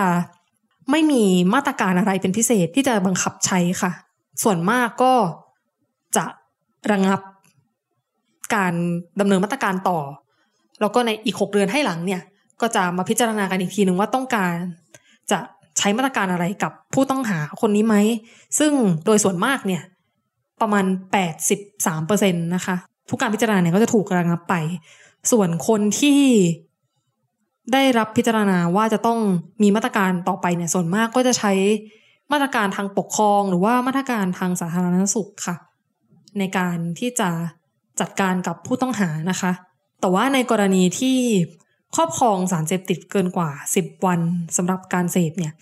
Speaker 1: ไม่มีมาตรการอะไรเป็นพิเศษที่จะบังคับใช้ค่ะ ส่วนมากก็จะระงับการดำเนินมาตรการต่อ แล้วก็ในอีกหกเดือนให้หลังเนี่ย ก็จะมาพิจารณากันอีกทีหนึ่งว่าต้องการ จะใช้มาตรการอะไรกับผู้ต้องหาคนนี้ไหม ซึ่งโดยส่วนมากเนี่ย ประมาณ 83%นะคะ ทุกการพิจารณาเนี่ยก็จะถูกระงับไป ส่วนคนที่ ได้รับพิจารณาว่าจะต้องมีมาตรการต่อไปเนี่ยส่วนมากก็จะใช้มาตรการทางปกครอง หรือว่ามาตรการทางสาธารณสุขค่ะ ในการที่จะจัดการกับผู้ต้องหานะคะ แต่ว่าในกรณีที่ครอบครองสารเสพติดเกินกว่า 10 วันสำหรับการเสพเนี่ย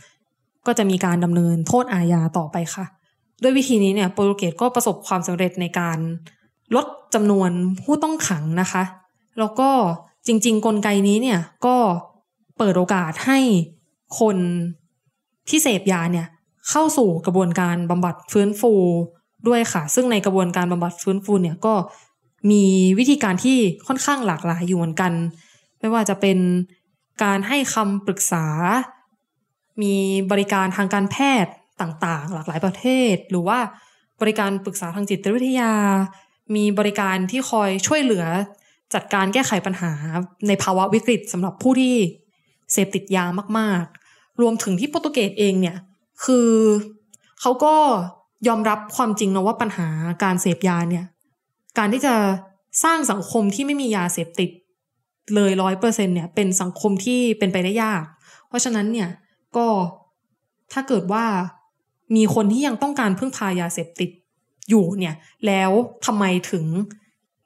Speaker 1: ก็จะมีการดำเนินโทษอาญาต่อไปค่ะ ด้วยวิธีนี้เนี่ยโปรตุเกสก็ประสบความสำเร็จในการลดจำนวนผู้ต้องขังนะคะ แล้วก็ จริง ๆ กลไกนี้เนี่ยก็เปิดโอกาสให้คนที่เสพยาเนี่ยเข้าสู่กระบวนการบำบัดฟื้นฟูด้วยค่ะ ซึ่งในกระบวนการบำบัดฟื้นฟูเนี่ยก็มีวิธีการที่ค่อนข้างหลากหลายอยู่เหมือนกัน ไม่ว่าจะเป็นการให้คำปรึกษา มีบริการทางการแพทย์ต่างๆ หลากหลายประเทศ หรือว่าบริการปรึกษาทางจิตวิทยา มีบริการที่คอยช่วยเหลือ จัดการแก้ไขปัญหาในภาวะวิกฤตสำหรับผู้ที่เสพติดยามาก ๆ รวมถึงที่โปรตุเกสเองเนี่ย คือเขาก็ยอมรับความจริงนะว่าปัญหาการเสพยาเนี่ย การที่จะสร้างสังคมที่ไม่มียาเสพติดเลยร้อยเปอร์เซ็นเนี่ย เป็นสังคมที่เป็นไปได้ยาก เพราะฉะนั้นเนี่ยก็ถ้าเกิดว่ามีคนที่ยังต้องการพึ่งพายาเสพติดอยู่เนี่ย แล้วทำไมถึง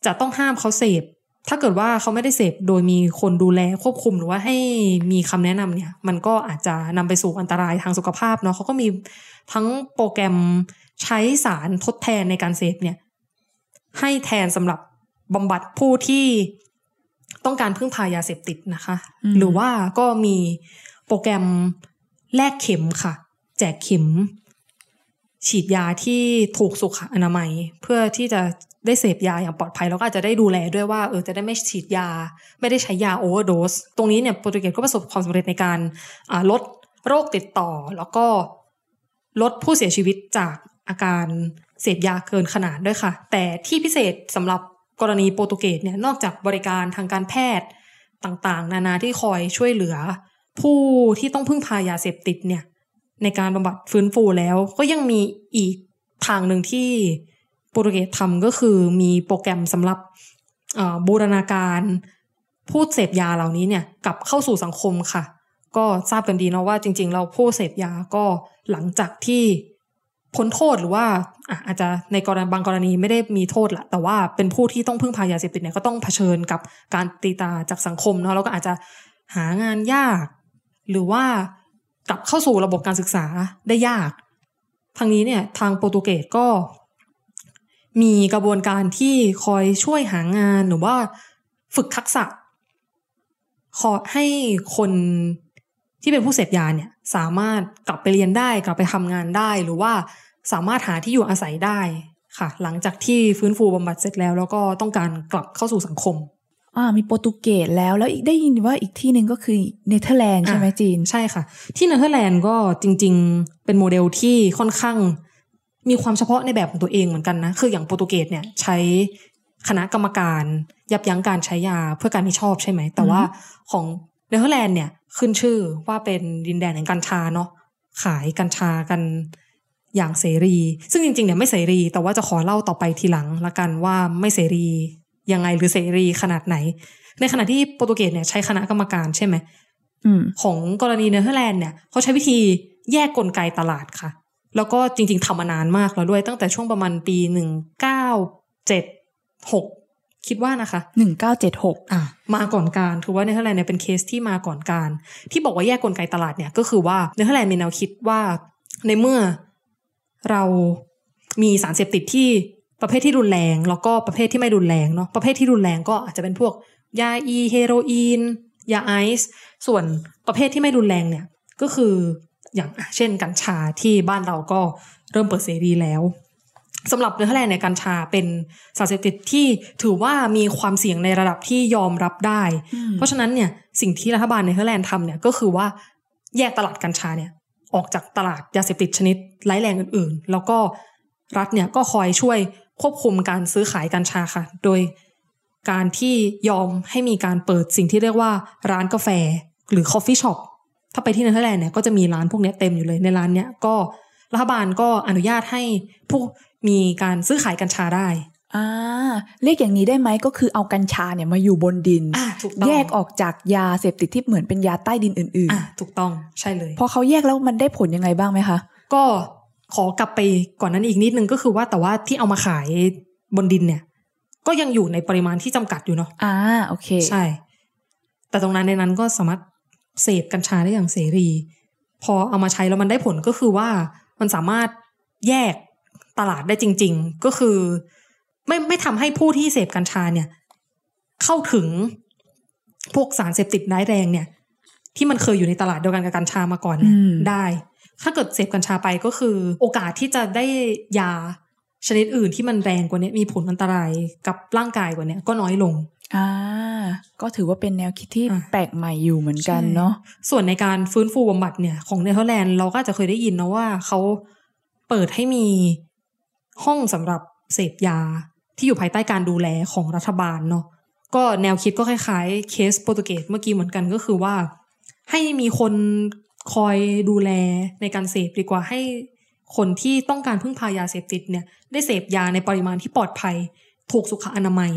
Speaker 1: จะต้องห้ามเขาเสพ ถ้าเกิดว่าเขาไม่ได้เสพโดยมีคนดูแลควบคุมหรือว่าให้มีคำแนะนำเนี่ย มันก็อาจจะนำไปสู่อันตรายทางสุขภาพเนาะเขาก็มีทั้งโปรแกรมใช้สารทดแทนในการเสพเนี่ย ให้แทนสำหรับบำบัดผู้ที่ต้องการพึ่งพายาเสพติดนะคะ
Speaker 2: อืม
Speaker 1: หรือว่าก็มีโปรแกรมแลกเข็มค่ะ แจกเข็ม ฉีดยาที่ถูกสุขอนามัย เพื่อที่จะ ได้เสพยาอย่างปลอดภัยแล้วก็อาจจะได้ดูแลด้วยว่าเออจะได้ไม่ฉีดยา ไม่ได้ใช้ยาโอเวอร์โดสตรงนี้เนี่ยโปรตุเกสก็ประสบความสำเร็จในการลดโรคติดต่อ แล้วก็ลดผู้เสียชีวิตจากอาการเสพยาเกินขนาดด้วยค่ะ แต่ที่พิเศษสำหรับกรณีโปรตุเกสเนี่ยนอกจากบริการทางการแพทย์ต่างๆ นานาที่คอยช่วยเหลือ ผู้ที่ต้องพึ่งพายาเสพติดเนี่ยในการบำบัดฟื้นฟูแล้วก็ยังมีอีกทางหนึ่งที่ ปรตุเกสทำก็คือมีโปรแกรมสำหรับบูรณาการผู้เสพยาเหล่านี้เนี่ยกลับเข้าสู่สังคมค่ะ ก็ทราบกันดีเนาะว่าจริง ๆ เราผู้เสพยาก็หลังจากที่พ้นโทษหรือว่าอะอาจจะในกรณีบางกรณีไม่ได้มีโทษละแต่ว่าเป็นผู้ที่ต้องพึ่งพายาเสพติดเนี่ยก็ต้องเผชิญกับการตีตาจากสังคมเนาะแล้วก็อาจจะหางานยาก หรือว่ากลับเข้าสู่ระบบการศึกษาได้ยาก ทางนี้เนี่ยทางโปรตุเกสก็ มีกระบวนการที่คอยช่วยหางานหรือว่าฝึกทักษะ ขอให้คนที่เป็นผู้เสพยาเนี่ย สามารถกลับไปเรียนได้กลับไปทำงานได้ หรือว่าสามารถหาที่อยู่อาศัยได้ค่ะ หลังจากที่ฟื้นฟูบำบัดเสร็จแล้ว แล้วก็ต้องการกลับเข้าสู่สังคม
Speaker 2: อ่ามีโปรตุเกสแล้วแล้วอีกได้ยินว่าอีกที่หนึ่งก็คือเนเธอร์แลนด์ใช่ไหม
Speaker 1: อะ
Speaker 2: จีน
Speaker 1: ใช่ค่ะ ที่เนเธอร์แลนด์ก็จริง ๆ เป็นโมเดลที่ค่อนข้าง มีความเฉพาะในแบบของตัวเองเหมือนกันนะ คืออย่างโปรตุเกสเนี่ยใช้คณะกรรมการ ยับยั้งการใช้ยาเพื่อการที่ชอบใช่ไหม แต่ว่าของเนเธอร์แลนด์เนี่ยขึ้นชื่อว่าเป็นดินแดนแห่งกัญชาเนาะขายกัญชากันอย่างเสรี ซึ่งจริงๆเนี่ยไม่เสรี แต่ว่าจะขอเล่าต่อไปทีหลังละกันว่าไม่เสรียังไงหรือเสรีขนาดไหน ในขณะที่โปรตุเกสเนี่ยใช้คณะกรรมการใช่ไหม
Speaker 2: อืม
Speaker 1: ของกรณีเนเธอร์แลนด์เนี่ยเขาใช้วิธีแยกกลไกตลาดค่ะ แล้วก็จริง ๆทำมานานมากแล้วด้วยตั้งแต่ช่วงประมาณปีหนึ่งเก้าเจ็ดหกคิดว่านะคะ
Speaker 2: หนึ่งเก้าเจ็ดหก
Speaker 1: อะมาก่อนการถือว่าเนเธอร์แลนด์เนี่ยเป็นเคสที่มาก่อนการ ที่บอกว่าแยกกลไกตลาดเนี่ยก็คือว่าเนเธอร์แลนด์มีแนวคิดว่าในเมื่อเรามีสารเสพติดที่ประเภทที่รุนแรง แล้วก็ประเภทที่ไม่รุนแรงเนาะประเภทที่รุนแรงก็อาจจะเป็นพวกยาอีเฮโรอีนยาไอซ์ส่วนประเภทที่ไม่รุนแรงเนี่ยก็คือ อย่างอะเช่นกัญชาที่บ้านเราก็เริ่มเปิดเสรีแล้วสำหรับเนเธอร์แลนด์เนี่ยกัญชาเป็นสารเสพติดที่ถือว่ามีความเสี่ยงในระดับที่ยอมรับได้ เพราะฉะนั้นเนี่ยสิ่งที่รัฐบาลเนเธอร์แลนด์ทำเนี่ยก็คือว่าแยกตลาดกัญชาเนี่ยออกจากตลาดยาเสพติดชนิดร้ายแรงอื่น ๆ แล้วก็รัฐเนี่ยก็คอยช่วยควบคุมการซื้อขายกัญชาค่ะ โดยการที่ยอมให้มีการเปิดสิ่งที่เรียกว่าร้านกาแฟ หรือ coffee shop ถ้าไปที่เนเธอร์แลนด์เนี่ยก็จะมีร้านพวกเนี้ยเต็มอยู่เลยในร้านเนี้ยก็รัฐบาลก็อนุญาตให้ผู้มีการซื้อขายกัญชาได้
Speaker 2: อ่าเรียกอย่างนี้ได้ไหมก็คือเอากัญชาเนี่ยมาอยู่บนดิน
Speaker 1: อะถูกต้อง
Speaker 2: แยกออกจากยาเสพติดที่เหมือนเป็นยาใต้ดินอื่น
Speaker 1: อะถูกต้องใช่เลย
Speaker 2: ๆพอเขาแยกแล้วมันได้ผลยังไงบ้างไหมคะ
Speaker 1: ก็ขอกลับไปก่อนนั้นอีกนิดนึงก็คือว่าแต่ว่าที่เอามาขายบนดินเนี่ย ก็ยังอยู่ในปริมาณที่จำกัดอยู่เนาะ
Speaker 2: อ่าโอเค
Speaker 1: ใช่ แต่ตรงนั้นในนั้นก็สามารถ เสพกัญชาได้อย่างเสรี พอเอามาใช้แล้วมันได้ผลก็คือว่ามันสามารถแยกตลาดได้จริง ๆ ก็คือ ไม่ไม่ทำให้ผู้ที่เสพกัญชาเนี่ย เข้าถึงพวกสารเสพติดร้ายแรงเนี่ย ที่มันเคยอยู่ในตลาดเดียวกันกับกัญชามาก่อนเนี่ย
Speaker 2: อืม
Speaker 1: ได้ ถ้าเกิดเสพกัญชาไปก็คือ โอกาสที่จะได้ยาชนิดอื่นที่มันแรงกว่านี้มีผลอันตรายกับร่างกายกว่านี้ก็น้อยลง
Speaker 2: อ่าก็ถือว่าเป็นแนวคิดที่
Speaker 1: อะ
Speaker 2: แปลกใหม่อยู่เหมือนกันเนาะ
Speaker 1: ส่วนในการฟื้นฟูบำบัดเนี่ย ของเนเธอร์แลนด์เราก็อาจจะเคยได้ยินนะว่าเขาเปิดให้มีห้องสำหรับเสพยาที่อยู่ภายใต้การดูแลของรัฐบาลเนาะก็แนวคิดก็คล้ายๆ เคสโปรตุเกสเมื่อกี้เหมือนกันก็คือว่า ให้มีคนคอยดูแลในการเสพดีกว่าให้คนที่ต้องการพึ่งพายาเสพติดเนี่ย ได้เสพยาในปริมาณที่ปลอดภัย ถูกสุขอนามัย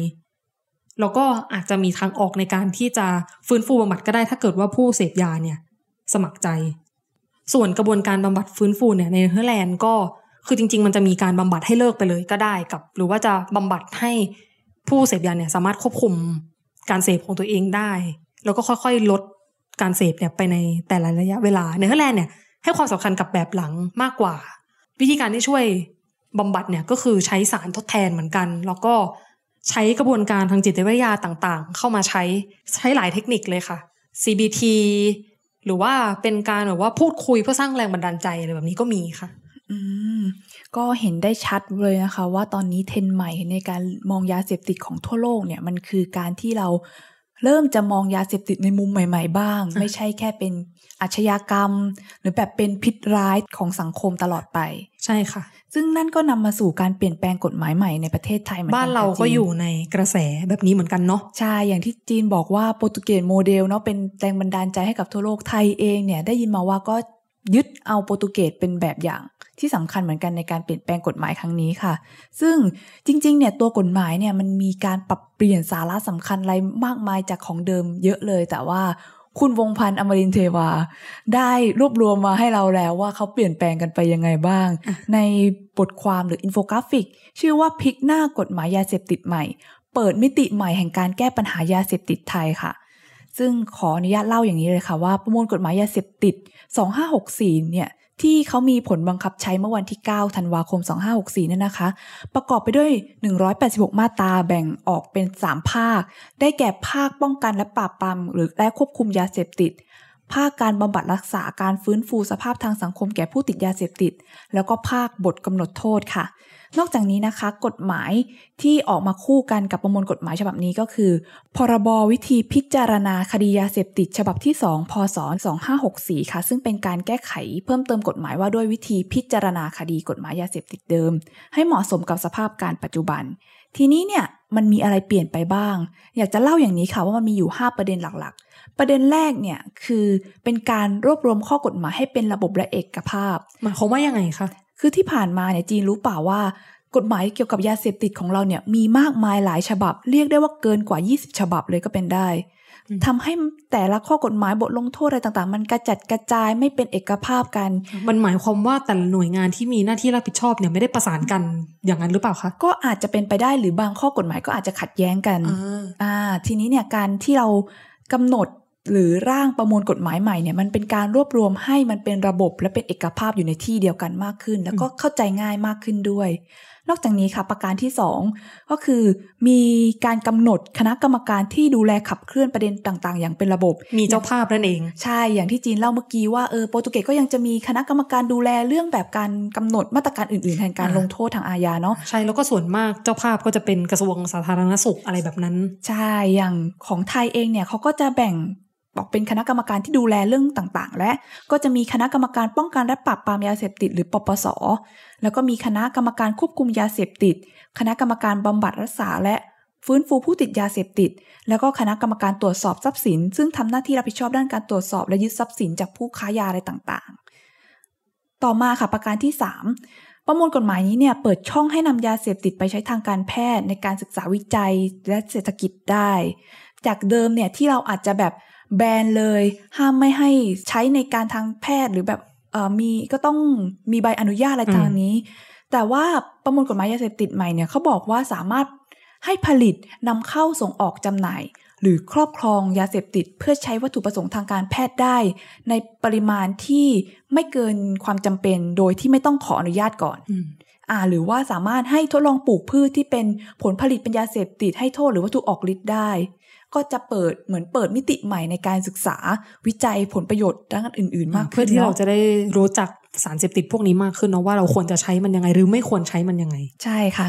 Speaker 1: แล้วก็อาจจะมีทางออกในการที่จะฟื้นฟูบำบัดก็ได้ถ้าเกิดว่าผู้เสพยาเนี่ยสมัครใจ ส่วนกระบวนการบำบัดฟื้นฟูเนี่ยในเนเธอร์แลนด์ก็คือจริง ๆ มันจะมีการบำบัดให้เลิกไปเลยก็ได้กับ หรือว่าจะบำบัดให้ผู้เสพยาเนี่ยสามารถควบคุมการเสพของตัวเองได้ แล้วก็ค่อยๆ ลดการเสพเนี่ยไปในแต่ละระยะเวลาเนเธอร์แลนด์เนี่ยให้ความสำคัญกับแบบหลังมากกว่า วิธีการที่ช่วยบำบัดเนี่ยก็คือใช้สารทดแทนเหมือนกัน แล้วก็ ใช้กระบวนการทางจิตวิทยาต่างๆ เข้ามาใช้ใช้หลายเทคนิคเลยค่ะ CBT หรือว่าเป็นการแบบว่าพูดคุยเพื่อสร้างแรงบันดาลใจอะไรแบบนี้ก็มีค่ะ
Speaker 2: อืมก็เห็นได้ชัดเลยนะคะ ว่าตอนนี้เทรนใหม่ในการมองยาเสพติดของทั่วโลกเนี่ยมันคือการที่เรา เริ่มจะมองยาเสพติดในมุมใหม่ ๆ บ้าง ไม่ใช่แค่เป็นอาชญากรรม หรือแบบเป็นพิษร้ายของสังคมตลอดไป
Speaker 1: ใช่ค่ะ
Speaker 2: ซึ่งนั่นก็นำมาสู่การเปลี่ยนแปลงกฎหมายใหม่ในประเทศไทยเหมือนกัน
Speaker 1: บ้านเรา
Speaker 2: ค่ะ
Speaker 1: ก็
Speaker 2: จีน
Speaker 1: อยู่ในกระแสแบบนี้เหมือนกันเนาะ
Speaker 2: ใช่อย่างที่จีนบอกว่าโปรตุเกสโมเดลเนาะเป็นแรงบันดาลใจให้กับทั่วโลกไทยเองเนี่ยได้ยินมาว่าก็ ยึดเอาโปรตุเกสเป็นแบบอย่างที่สำคัญเหมือนกันในการเปลี่ยนแปลงกฎหมายครั้งนี้ค่ะ ซึ่งจริงๆ เนี่ยตัวกฎหมายเนี่ยมันมีการปรับเปลี่ยนสาระสำคัญอะไรมากมายจากของเดิมเยอะเลย แต่ว่าคุณวงพันธ์อมรินเทวา ได้รวบรวมมาให้เราแล้วว่าเขาเปลี่ยนแปลงกันไปยังไงบ้าง ในบทความหรืออินโฟกราฟิก ชื่อว่าพลิกหน้ากฎหมายยาเสพติดใหม่ เปิดมิติใหม่แห่งการแก้ปัญหายาเสพติดไทยค่ะ ซึ่งขออนุญาตเล่าอย่างนี้เลยค่ะว่าประมวลกฎหมายยาเสพติด 2564 เนี่ยที่เขามีผลบังคับใช้เมื่อวันที่ 9 ธันวาคม 2564 เนี่ยนะคะ ประกอบไปด้วย 186 มาตราแบ่งออกเป็น 3 ภาค ได้แก่ภาคป้องกันและปราบปรามหรือและควบคุมยาเสพติด ภาคการบำบัดรักษาการฟื้นฟูสภาพทางสังคมแก่ผู้ติดยาเสพติด แล้วก็ภาคบทกำหนดโทษค่ะ นอกจากนี้นะคะ กฎหมายที่ออกมาคู่กันกับประมวลกฎหมายฉบับนี้ก็คือ พรบวิธีพิจารณาคดียาเสพติดฉบับที่ 2 พศ 2564 ค่ะ ซึ่งเป็นการแก้ไขเพิ่มเติมกฎหมายว่าด้วยวิธีพิจารณาคดีกฎหมายยาเสพติดเดิม ให้เหมาะสมกับสภาพการปัจจุบัน ทีนี้เนี่ยมันมีอะไรเปลี่ยนไปบ้าง อยากจะเล่าอย่างนี้ค่ะว่ามันมีอยู่ 5 ประเด็นหลักๆ ประเด็นแรกเนี่ยคือเป็นการรวบรวมข้อกฎหมายให้เป็นระบบและเอกภาพ
Speaker 1: หมายความว่ายังไงคะ
Speaker 2: คือที่ผ่านมาเนี่ยจีนรู้เปล่าว่า กฎหมายเกี่ยวกับยาเสพติดของเราเนี่ยมีมากมายหลายฉบับ เรียกได้ว่าเกินกว่า 20 ฉบับเลยก็เป็นได้
Speaker 1: อืม
Speaker 2: ทำให้แต่ละข้อกฎหมายบทลงโทษอะไรต่างๆ มันกระจัดกระจายไม่เป็นเอกภาพกัน
Speaker 1: มันหมายความว่าแต่ละหน่วยงานที่มีหน้าที่รับผิดชอบเนี่ยไม่ได้ประสานกันอย่างนั้นหรือเปล่าคะ
Speaker 2: ก็อาจจะเป็นไปได้หรือบางข้อกฎหมายก็อาจจะขัดแย้งกันอ่าทีนี้เนี่ยการที่เรากำหนด หรือร่างประมวลกฎหมายใหม่เนี่ยมันเป็นการรวบรวมให้มันเป็นระบบและเป็นเอกภาพอยู่ในที่เดียวกันมากขึ้น แล้วก็เข้าใจง่ายมากขึ้นด้วย นอกจากนี้ค่ะประการที่สองก็คือมีการกำหนดคณะกรรมการที่ดูแลขับเคลื่อนประเด็นต่าง ๆ อย่างเป็นระบบ
Speaker 1: มีเจ้าภาพนั่นเอง
Speaker 2: ใช่อย่างที่จีนเล่าเมื่อกี้ว่าเออโปรตุเกสก็ยังจะมีคณะกรรมการดูแลเรื่องแบบการกำหนดมาตรการอื่นๆแทนการ
Speaker 1: อ่า
Speaker 2: ลงโทษทางอาญาเนาะ
Speaker 1: ใช่แล้วก็ส่วนมากเจ้าภาพก็จะเป็นกระทรวงสาธารณสุขอะไรแบบนั้น
Speaker 2: ใช่อย่างของไทยเองเนี่ยเขาก็จะแบ่ง บอกเป็นคณะกรรมการที่ดูแลเรื่องต่างๆ และก็จะมีคณะกรรมการป้องกันและปราบปรามยาเสพติด หรือปปส แล้วก็มีคณะกรรมการควบคุมยาเสพติด คณะกรรมการบำบัดรักษาและฟื้นฟูผู้ติดยาเสพติด แล้วก็คณะกรรมการตรวจสอบทรัพย์สิน ซึ่งทำหน้าที่รับผิดชอบด้านการตรวจสอบและยึดทรัพย์สินจากผู้ค้ายาอะไรต่างๆ ต่อมาค่ะประการที่ 3 ประมวลกฎหมายนี้เนี่ยเปิดช่องให้นำยาเสพติดไปใช้ทางการแพทย์ในการศึกษาวิจัยและเศรษฐกิจได้ จากเดิมเนี่ยที่เราอาจจะแบบ แบนเลย ห้ามไม่ให้ใช้ในการทางแพทย์หรือแบบเอ่อมีก็ต้องมีใบอนุญาตอะไร
Speaker 1: อืม
Speaker 2: ทางนี้ แต่ว่าประมวลกฎหมายยาเสพติดใหม่เนี่ยเขาบอกว่าสามารถให้ผลิตนำเข้าส่งออกจำหน่าย หรือครอบครองยาเสพติด เพื่อใช้วัตถุประสงค์ทางการแพทย์ได้ ในปริมาณที่ไม่เกินความจำเป็นโดยที่ไม่ต้องขออนุญาตก่อน
Speaker 1: อืม
Speaker 2: อ่าหรือว่าสามารถให้ทดลองปลูกพืชที่เป็นผลผลิตเป็นยาเสพติดให้โทษหรือวัตถุออกฤทธิ์ได้ ก็จะเปิดเหมือนเปิดมิติใหม่ในการศึกษาวิจัยผลประโยชน์ด้านอื่น ๆ มาก
Speaker 1: เพื่
Speaker 2: ขึ้
Speaker 1: อนที่เรา
Speaker 2: น
Speaker 1: จะได้รู้จักสารเสพติดพวกนี้มากขึ้นเนาะว่าเราควรจะใช้มันยังไงหรือไม่ควรใช้มันยังไง
Speaker 2: ใช่ค่ะ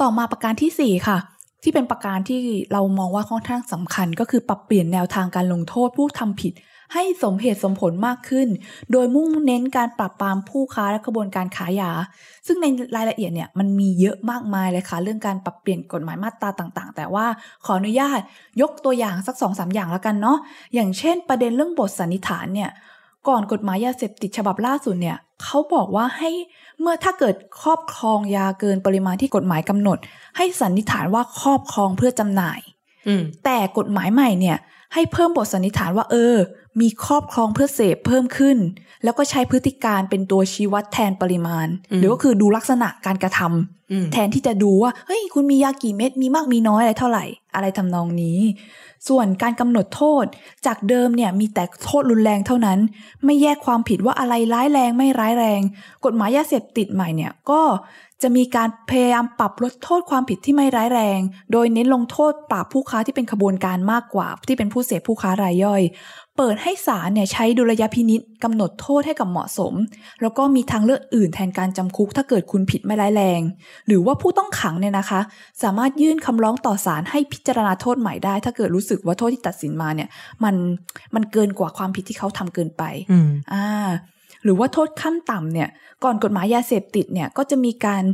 Speaker 2: ต่อมาประการที่สี่ค่ะ ที่เป็นประการที่เรามองว่าค่อนข้างสำคัญ ก็คือปรับเปลี่ยนแนวทางการลงโทษผู้ทำผิด ให้สมเหตุสมผลมากขึ้น โดยมุ่งเน้นการปราบปรามผู้ค้าและกระบวนการขายยา ซึ่งในรายละเอียดเนี่ยมันมีเยอะมากมายเลยค่ะ เรื่องการปรับเปลี่ยนกฎหมายมาตราต่าง ๆ แต่ว่าขออนุญาตยกตัวอย่างสักสองสามอย่างแล้วกันเนาะ อย่างเช่น ประเด็นเรื่องบทสันนิษฐานเนี่ย ก่อนกฎหมายยาเสพติดฉบับล่าสุดเนี่ยเขาบอกว่าให้เมื่อถ้าเกิดครอบครองยาเกินปริมาณที่กฎหมายกำหนด ให้สันนิษฐานว่าครอบครองเพื่อจำหน่าย
Speaker 1: อืม
Speaker 2: แต่กฎหมายใหม่เนี่ย ให้เพิ่มบทสันนิษฐานว่าเออ มีครอบครองเพื่อเสพเพิ่มขึ้น แล้วก็ใช้พฤติการเป็นตัวชี้วัดแทนปริมาณ
Speaker 1: อืม
Speaker 2: หรือก็คือดูลักษณะการกระทำ
Speaker 1: อืม
Speaker 2: แทนที่จะดูว่าเฮ้ยคุณมียากี่เม็ดมีมากมีน้อยอะไรเท่าไหร่ อะไรทำนองนี้ ส่วนการกำหนดโทษ จากเดิมเนี่ยมีแต่โทษรุนแรงเท่านั้น ไม่แยกความผิดว่าอะไรร้ายแรงไม่ร้ายแรง กฎหมายยาเสพติดใหม่เนี่ยก็จะมีการพยายามปรับลดโทษความผิดที่ไม่ร้ายแรง โดยเน้นลงโทษปราบผู้ค้าที่เป็นขบวนการมากกว่า ที่เป็นผู้เสพผู้ค้ารายย่อย เปิดให้ศาลเนี่ยใช้ดุลยพินิษกำหนดโทษให้กับเหมาะสม แล้วก็มีทางเลือกอื่นแทนการจำคุกถ้าเกิดคุณผิดไม่ร้ายแรง หรือว่าผู้ต้องขังเนี่ยนะคะ สามารถยื่นคำร้องต่อศาลให้พิจารณาโทษใหม่ได้ ถ้าเกิดรู้สึกว่าโทษที่ตัดสินมาเนี่ยมันมันเกินกว่าความผิดที่เขาทำเกินไป
Speaker 1: อืม
Speaker 2: อ่าหรือว่าโทษขั้นต่ำเนี่ย ก่อนกฎหมายยาเสพติดเนี่ยก็จะมีการ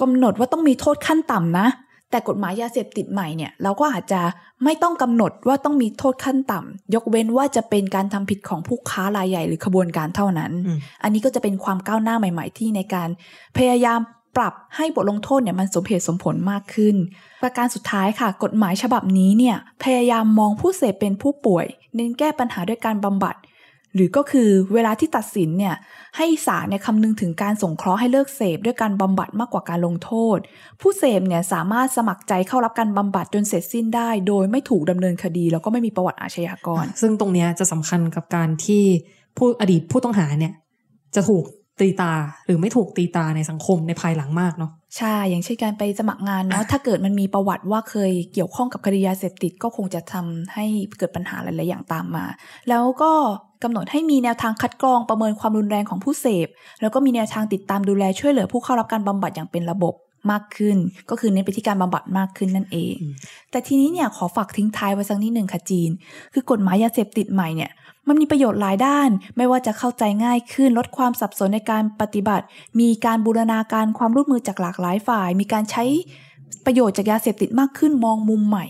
Speaker 2: กำหนดว่าต้องมีโทษขั้นต่ำนะ แต่กฎหมายยาเสพติดใหม่เนี่ยเราก็อาจจะไม่ต้องกำหนดว่าต้องมีโทษขั้นต่ำยกเว้นว่าจะเป็นการทำผิดของผู้ค้ารายใหญ่หรือขบวนการเท่านั้น
Speaker 1: อืม
Speaker 2: อันนี้ก็จะเป็นความก้าวหน้าใหม่ ๆ ที่ในการพยายามปรับให้บทลงโทษเนี่ยมันสมเหตุสมผลมากขึ้น ประการสุดท้ายค่ะ กฎหมายฉบับนี้เนี่ยพยายามมองผู้เสพเป็นผู้ป่วย เน้นแก้ปัญหาด้วยการบำบัด หรือก็คือเวลาที่ตัดสินเนี่ยให้ศาลเนี่ยคำนึงถึงการสงเคราะห์ให้เลิกเสพด้วยการบำบัดมากกว่าการลงโทษ ผู้เสพเนี่ยสามารถสมัครใจเข้ารับการบำบัดจนเสร็จสิ้นได้ โดยไม่ถูกดำเนินคดี แล้วก็ไม่มีประวัติอาชญากร
Speaker 1: ซึ่งตรงนี้จะสำคัญกับการที่ผู้อดีตผู้ต้องหาเนี่ยจะถูกตีตาหรือไม่ถูกตีตาในสังคมในภายหลังมากเนาะ
Speaker 2: ใช่ อย่างเช่นการไปสมัครงานเนาะ ถ้าเกิดมันมีประวัติว่าเคยเกี่ยวข้องกับคดียาเสพติดก็คงจะทำให้เกิดปัญหาหลาย ๆ อย่างตามมา แล้วก็กำหนดให้มีแนวทางคัดกรองประเมินความรุนแรงของผู้เสพ แล้วก็มีแนวทางติดตามดูแลช่วยเหลือผู้เข้ารับการบำบัดอย่างเป็นระบบมากขึ้น ก็คือเน้นไปที่การบำบัดมากขึ้นนั่นเอง
Speaker 1: อืม
Speaker 2: แต่ทีนี้เนี่ยขอฝากทิ้งท้ายไว้สักนิดหนึ่งค่ะจีน คือกฎหมายยาเสพติดใหม่เนี่ย มันมีประโยชน์หลายด้าน ไม่ว่าจะเข้าใจง่ายขึ้นลดความสับสนในการปฏิบัติ มีการบูรณาการความร่วมมือจากหลากหลายฝ่าย มีการใช้ประโยชน์จากยาเสพติดมากขึ้นมองมุมใหม่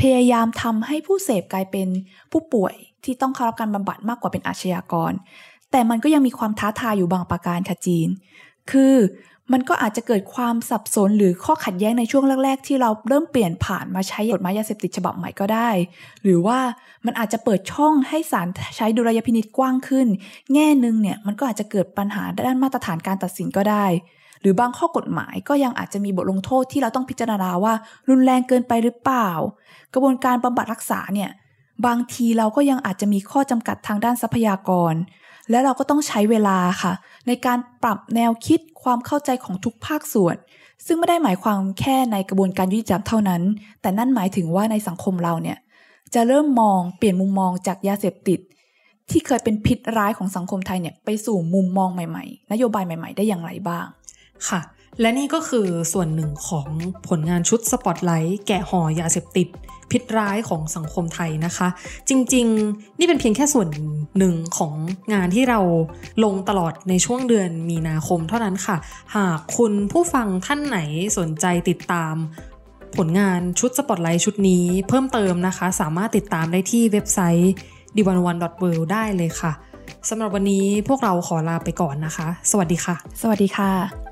Speaker 2: พยายามทำให้ผู้เสพกลายเป็นผู้ป่วยที่ต้องเข้ารับการบำบัดมากกว่าเป็นอาชญากร แต่มันก็ยังมีความท้าทายอยู่บางประการค่ะจีน คือ มันก็อาจจะเกิดความสับสนหรือข้อขัดแย้งในช่วงแรก ๆ ที่เราเริ่มเปลี่ยนผ่านมาใช้กฎหมายยาเสพติดฉบับใหม่ก็ได้ หรือว่ามันอาจจะเปิดช่องให้ศาลใช้ดุลยพินิจกว้างขึ้น แง่หนึ่งเนี่ยมันก็อาจจะเกิดปัญหาด้านมาตรฐานการตัดสินก็ได้ หรือบางข้อกฎหมายก็ยังอาจจะมีบทลงโทษที่เราต้องพิจารณาว่า รุนแรงเกินไปหรือเปล่า กระบวนการบำบัดรักษาเนี่ยบางทีเราก็ยังอาจจะมีข้อจำกัดทางด้านทรัพยากร และเราก็ต้องใช้เวลาค่ะ ในการปรับแนวคิดความเข้าใจของทุกภาคส่วน ซึ่งไม่ได้หมายความแค่ในกระบวนการยุติธรรมเท่านั้น แต่นั่นหมายถึงว่าในสังคมเราเนี่ยจะเริ่มมองเปลี่ยนมุมมองจากยาเสพติด ที่เคยเป็นพิษร้ายของสังคมไทยเนี่ยไปสู่มุมมองใหม่ ๆ นโยบายใหม่ ๆ ได้อย่างไรบ้าง
Speaker 1: ค่ะ และนี่ก็คือส่วนหนึ่งของผลงานชุดสปอตไลท์แกะห่อยาเสพติด พิษร้ายของสังคมไทยนะคะ จริงๆ นี่เป็นเพียงแค่ส่วนหนึ่งของงานที่เราลงตลอดในช่วงเดือนมีนาคมเท่านั้นค่ะ หากคุณผู้ฟังท่านไหนสนใจติดตามผลงานชุดสปอตไลท์ชุดนี้เพิ่มเติมนะคะ สามารถติดตามได้ที่เว็บไซต์ d 1 1 w o r l d ได้เลยค่ะสำหรับวันนี้พวกเราขอลาไปก่อนนะคะ สวัสดีค่ะ
Speaker 2: สวัสดีค่ะ